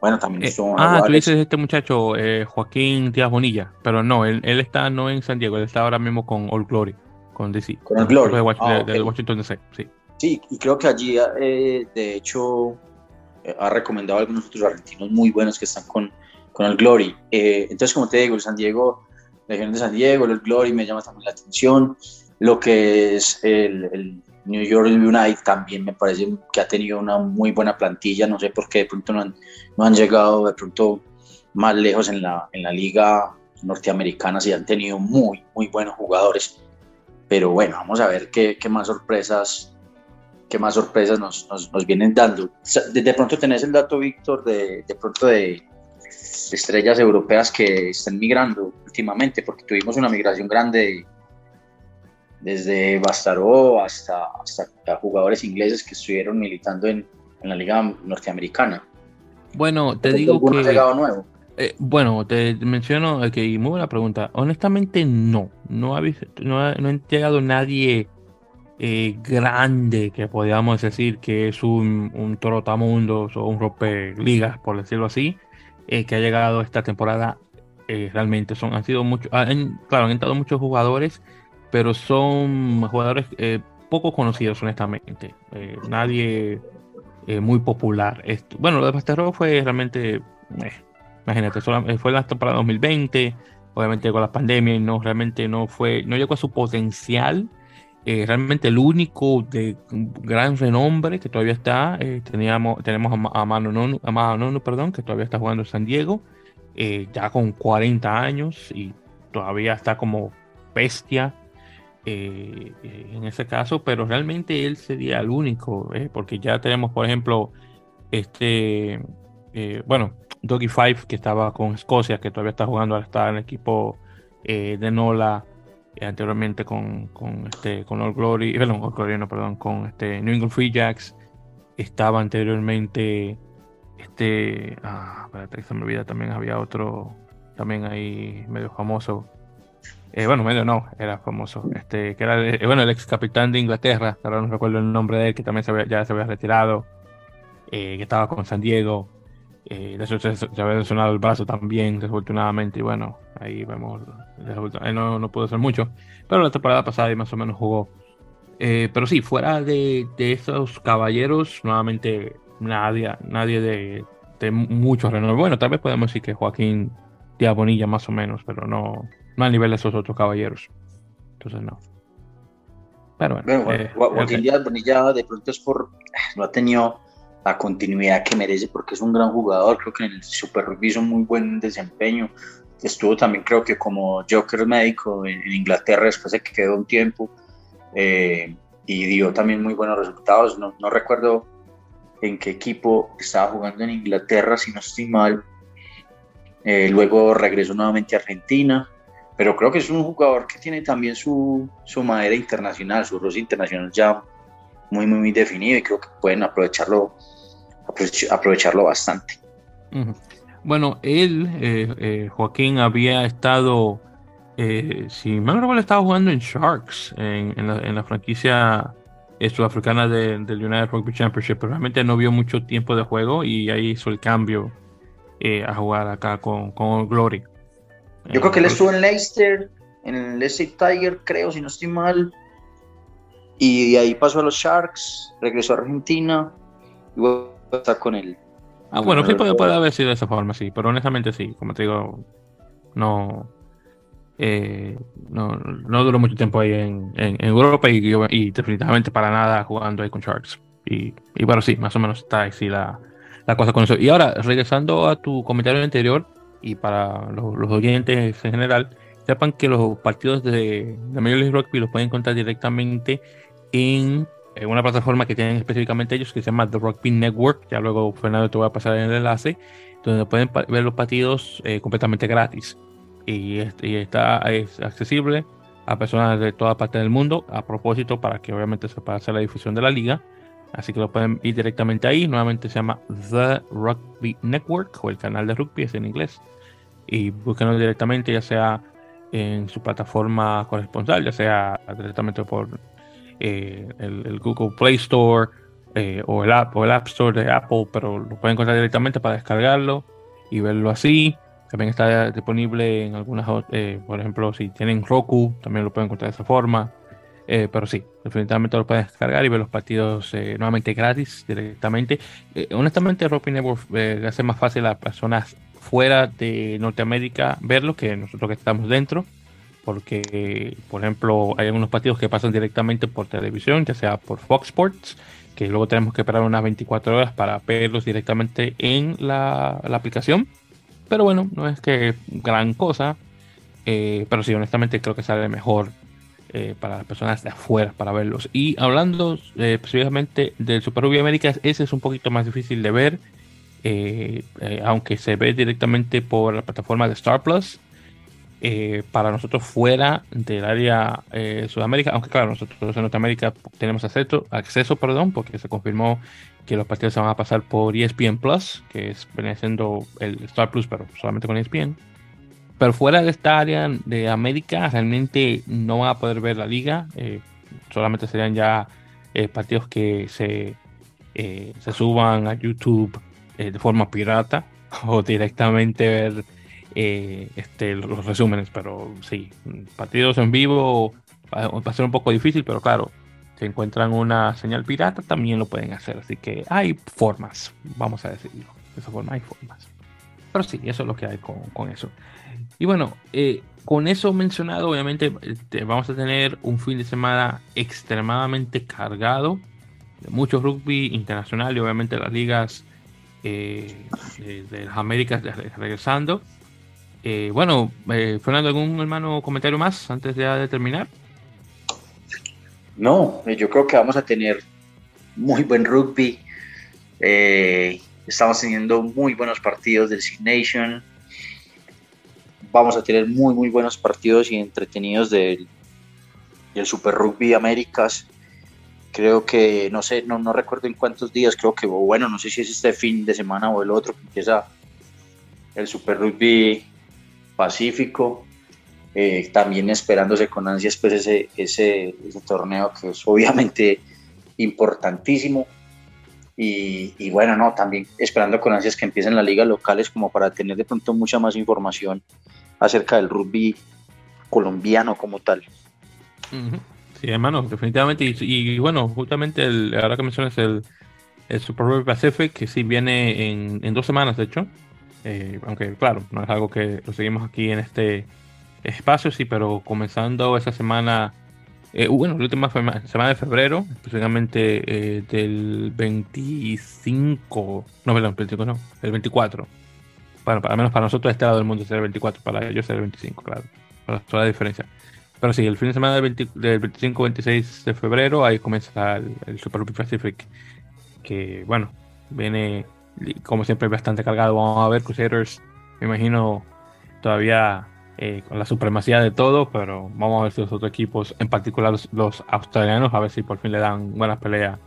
Bueno, también eh, Ah, tú dices este muchacho, eh, Joaquín Díaz Bonilla, pero no, él, él, está no en San Diego, él está ahora mismo con All Glory con DC. Con el Glory. De, Washington, ah, Washington DC, sí. Sí, y creo que allí, eh, de hecho, eh, ha recomendado a algunos otros argentinos muy buenos que están con, con el Glory. Entonces, como te digo, el San Diego, la región de San Diego, el Glory me llama también la atención. Lo que es el, el New York United también me parece que ha tenido una muy buena plantilla. No sé por qué de pronto no han, no han llegado de pronto más lejos en la, en la liga norteamericana, sí han tenido muy, muy buenos jugadores pero bueno, vamos a ver qué, qué más sorpresas qué más sorpresas nos, nos, vienen dando. De, pronto tenés el dato, Víctor, de, de pronto de, estrellas europeas que están migrando últimamente, porque tuvimos una migración grande desde Bastaró hasta, hasta jugadores ingleses que estuvieron militando en, en la liga norteamericana. Bueno, te digo que... llegado nuevo? Eh, bueno, te menciono que muy buena pregunta. Honestamente, no. No ha, no ha, llegado nadie eh, grande que podríamos decir que es un, un trotamundos o un ligas, por decirlo así, eh, que ha llegado esta temporada. realmente son, han sido muchos, claro, han entrado muchos jugadores, pero son jugadores poco conocidos, honestamente. nadie muy popular. Bueno, lo de Pastero fue realmente Imagínate, eh, fue la temporada 2020, obviamente con la pandemia, no realmente no fue, no llegó a su potencial. Eh, realmente el único de gran renombre que todavía está, eh, teníamos, tenemos a, Mano Nono, a perdón, que todavía está jugando en San Diego, ya con 40 años y todavía está como bestia en ese caso, pero realmente él sería el único, porque ya tenemos, por ejemplo, este, bueno, Doggy Five, que estaba con Escocia, que todavía está jugando, está en el equipo eh, de Nola, eh, anteriormente con, con, este, con All Glory, eh, perdón, All Glory, no, perdón, con este New England Free Jacks, estaba anteriormente, este, ah, espérate se me olvida, también había otro, también ahí medio famoso, bueno, medio no, era famoso, este, que era, bueno, el ex capitán de Inglaterra, ahora no recuerdo el nombre de él, que también se ya se había retirado, que estaba con San Diego, eh, de hecho, se, había lesionado el brazo también, desafortunadamente. Y bueno, ahí vemos. no, no pudo hacer mucho. Pero la temporada pasada más o menos jugó. Eh, pero sí, fuera de, de, esos caballeros, nuevamente nadie, nadie de, de mucho renombre. Bueno, tal vez podemos decir que Joaquín Diabonilla más o menos, pero no, no a nivel de esos otros caballeros. Entonces no. Pero bueno. Eh, Joaquín Diabonilla de pronto es por. No ha tenido la continuidad que merece porque es un gran jugador, creo que en el Super Rugby hizo muy buen desempeño, estuvo también creo que como Joker médico en, Inglaterra, después se quedó un tiempo eh, y dio también muy buenos resultados. No, no, recuerdo en qué equipo estaba jugando en Inglaterra, si no estoy mal. Eh, luego regresó nuevamente a Argentina, pero creo que es un jugador que tiene también su, su madera internacional, su rostro internacional ya muy, muy, muy definido y creo que pueden aprovecharlo, aprovecharlo bastante. Bueno, él, eh, eh, Joaquín, había estado, eh, si mal no recuerdo, estaba jugando en Sharks, en, la, franquicia sudafricana del United Rugby Championship, pero realmente no vio mucho tiempo de juego y ahí hizo el cambio a jugar acá con, con Glory. Yo creo que él estuvo en Leicester, en el Leicester Tiger, creo, si no estoy mal. Y de ahí pasó a los Sharks, regresó a Argentina y a estar con él Ah, bueno, sí puede, puede, haber sido de esa forma, sí, pero honestamente sí, como te digo, no, eh, no, no duró mucho tiempo ahí en, en, Europa y, y, definitivamente para nada jugando ahí con Sharks. Y, y bueno, sí, más o menos está así la, la cosa con eso. Y ahora, regresando a tu comentario anterior, y para los, oyentes en general, sepan que los partidos de, de Major League Rugby los pueden encontrar directamente en una plataforma que tienen específicamente ellos que se llama The Rugby Network. Ya luego, Fernando, te voy a pasar el enlace, donde pueden ver los partidos eh, completamente gratis. Y, está es accesible a personas de toda parte del mundo, a propósito, para que obviamente se pueda hacer la difusión de la liga. Así que lo pueden ir directamente ahí. Nuevamente se llama The Rugby Network o el canal de rugby, es en inglés. Y búsquenlo directamente, ya sea en su plataforma corresponsal, ya sea directamente por eh, el, Google Play Store eh, o, el App, o el App Store de Apple, pero lo pueden encontrar directamente para descargarlo y verlo así. También está disponible en algunas, eh, por ejemplo, si tienen Roku, también lo pueden encontrar de esa forma. pero sí, definitivamente lo pueden descargar y ver los partidos nuevamente gratis directamente. honestamente, Rugby Network hace más fácil a las personas fuera de Norteamérica verlo que nosotros que estamos dentro porque, por ejemplo, hay algunos partidos que pasan directamente por televisión, ya sea por Fox Sports, que luego tenemos que esperar unas 24 horas para verlos directamente en la, aplicación. Pero bueno, no es que gran cosa, eh, pero sí, honestamente creo que sale mejor eh, para las personas de afuera para verlos. Y hablando eh, específicamente del Super Rugby Américas, ese es un poquito más difícil de ver, aunque se ve directamente por la plataforma de Star Plus. Eh, para nosotros fuera del área eh, Sudamérica, aunque claro, nosotros en Norteamérica tenemos acceso, acceso perdón, porque se confirmó que los partidos se van a pasar por ESPN Plus, que es, siendo el Star Plus, pero solamente con ESPN. Pero fuera de esta área de América, realmente no van a poder ver la liga, eh, solamente serían ya partidos que se, se suban a YouTube de forma pirata o directamente ver eh, este, los resúmenes, pero sí, partidos en vivo va, a ser un poco difícil, pero claro, si encuentran una señal pirata también lo pueden hacer, así que hay formas, vamos a decirlo, de esa forma hay formas. Pero sí, eso es lo que hay con, eso. Y bueno, eh, con eso mencionado, obviamente este, vamos a tener un fin de semana extremadamente cargado de mucho rugby internacional y obviamente las ligas eh, de, las Américas regresando. Eh, bueno, eh, Fernando, ¿algún hermano comentario más antes de terminar? No, eh, yo creo que vamos a tener muy buen rugby. estamos teniendo muy buenos partidos Six Nation. Vamos a tener muy, muy buenos partidos y entretenidos del, del Super Rugby Américas. Creo que, no sé, no, no recuerdo en cuántos días, creo que, bueno, no sé si es este fin de semana o el otro que empieza el Super Rugby Pacífico, eh, también esperándose con ansias pues ese, ese, torneo que es obviamente importantísimo. Y, bueno, no, también esperando con ansias que empiecen las ligas locales como para tener de pronto mucha más información acerca del rugby colombiano como tal. Sí, hermano, definitivamente. Y, bueno, justamente el, ahora que mencionas el, el Super Rugby Pacific, que sí viene en, en dos semanas, de hecho. Eh, aunque claro, no es algo que lo seguimos aquí en este espacio, sí, pero comenzando esa semana, eh, bueno, la última semana de febrero, específicamente eh, del 25, no, perdón, 25 no, el 24 bueno, al menos para nosotros este lado del mundo es el 24, para ellos es el 25, claro. Toda la diferencia. Pero sí, el fin de semana del, 25-26 de febrero, ahí comienza el, Super Rugby Pacific, que bueno, viene como siempre bastante cargado. Vamos a ver Crusaders, me imagino todavía eh, con la supremacía de todo, pero vamos a ver si los otros equipos, en particular los, australianos, a ver si por fin le dan buena pelea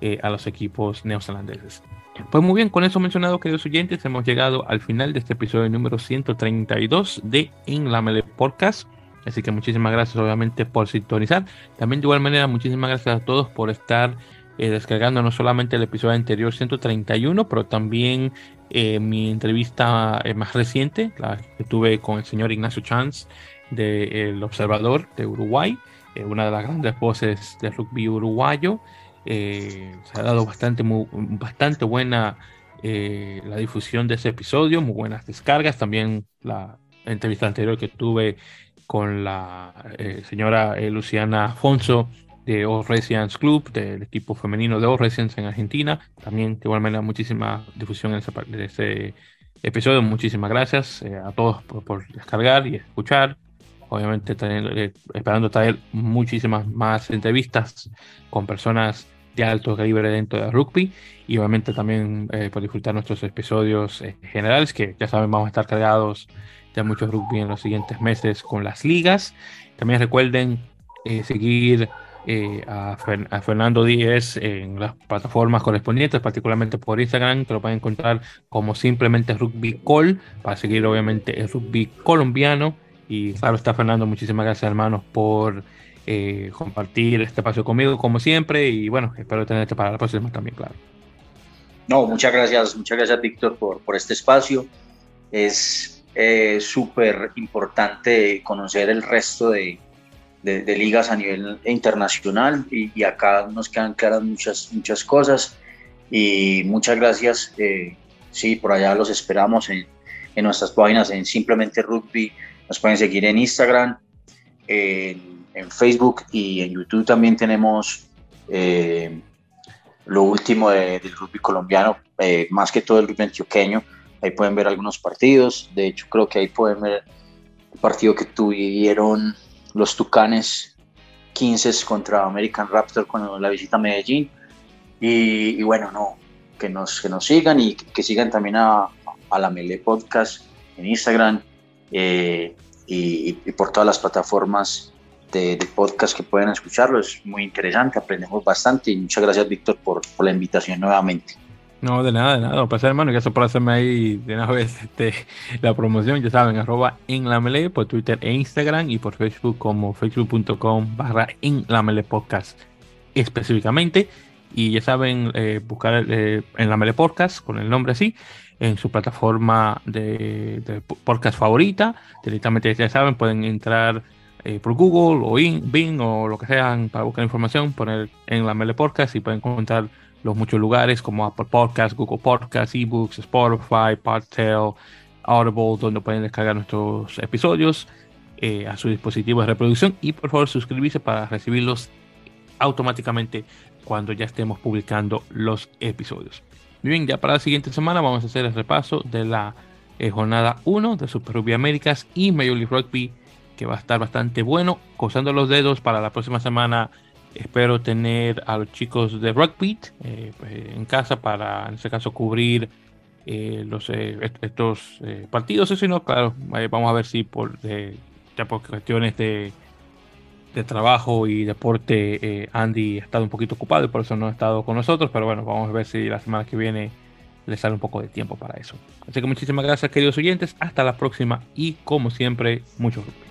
eh, a los equipos neozelandeses. Pues muy bien, con eso mencionado, queridos oyentes, hemos llegado al final de este episodio número 132 de En la Podcast. Así que muchísimas gracias obviamente por sintonizar. También de igual manera muchísimas gracias a todos por estar eh, descargando no solamente el episodio anterior 131, pero también eh, mi entrevista eh, más reciente, la que tuve con el señor Ignacio Chance de El Observador de Uruguay, una de las grandes voces del rugby uruguayo. se ha dado bastante, bastante buena la difusión de ese episodio, muy buenas descargas. También la entrevista anterior que tuve con la eh, señora eh, Luciana Afonso de All Residents Club, del equipo femenino de All Residents en Argentina. También, de igual manera, muchísima difusión en ese, de ese episodio. Muchísimas gracias eh, a todos por, descargar y escuchar. Obviamente, esperando traer muchísimas más entrevistas con personas de alto calibre dentro del rugby y obviamente también por disfrutar nuestros episodios generales que ya saben vamos a estar cargados ya mucho rugby en los siguientes meses con las ligas. También recuerden eh, seguir eh, a, Fernando Díez en las plataformas correspondientes, particularmente por Instagram, que lo pueden encontrar como simplemente Rugby Call, para seguir obviamente el rugby colombiano. Y claro está Fernando, muchísimas gracias hermanos por eh, compartir este espacio conmigo como siempre y bueno, espero tenerte para la próxima también, claro. No, muchas gracias, muchas gracias Víctor por, por este espacio. Es eh, súper importante conocer el resto de, de, ligas a nivel internacional y, acá nos quedan claras muchas, muchas cosas y muchas gracias. Eh, sí, por allá los esperamos en, en, nuestras páginas en Simplemente Rugby. Nos pueden seguir en Instagram, en, en Facebook y en YouTube también tenemos eh, lo último del rugby colombiano, eh, más que todo el rugby antioqueño Ahí pueden ver algunos partidos. De hecho, creo que ahí pueden ver el partido que tuvieron los Tucanes 15 contra American Raptor cuando la visita a Medellín. Y, bueno, no, que nos, que nos sigan y que, sigan también a, a, la Mele Podcast en Instagram eh, y, por todas las plataformas de, podcast que pueden escucharlo. Es muy interesante, aprendemos bastante y muchas gracias Víctor por, por la invitación nuevamente. No, de nada, de nada. Un hermano. Gracias por hacerme ahí de una vez este, la promoción. Ya saben, arroba en la melee por Twitter e Instagram y por Facebook como facebook.com barra en la melee podcast específicamente. Y ya saben, eh, buscar eh, en la melee podcast con el nombre así en su plataforma de, podcast favorita. Directamente, ya saben, pueden entrar eh, por Google o in, Bing o lo que sean para buscar información, poner en la melee podcast y pueden encontrar los muchos lugares como Apple Podcasts, Google Podcasts, eBooks, Spotify, Podtail, Audible, donde pueden descargar nuestros episodios eh, a su dispositivo de reproducción y por favor suscribirse para recibirlos automáticamente cuando ya estemos publicando los episodios. Muy bien, ya para la siguiente semana vamos a hacer el repaso de la eh, jornada 1 de Super Rugby Américas y Major League Rugby, que va a estar bastante bueno. Cruzando los dedos para la próxima semana Espero tener a los chicos de Rugby eh, pues, en casa para, en este caso, cubrir eh, eh, estos partidos. Eso no, claro, vamos a ver si por, ya por cuestiones de, trabajo y deporte, Andy ha estado un poquito ocupado y por eso no ha estado con nosotros. Pero bueno, vamos a ver si la semana que viene le sale un poco de tiempo para eso. Así que muchísimas gracias, queridos oyentes. Hasta la próxima y, como siempre, mucho rugby.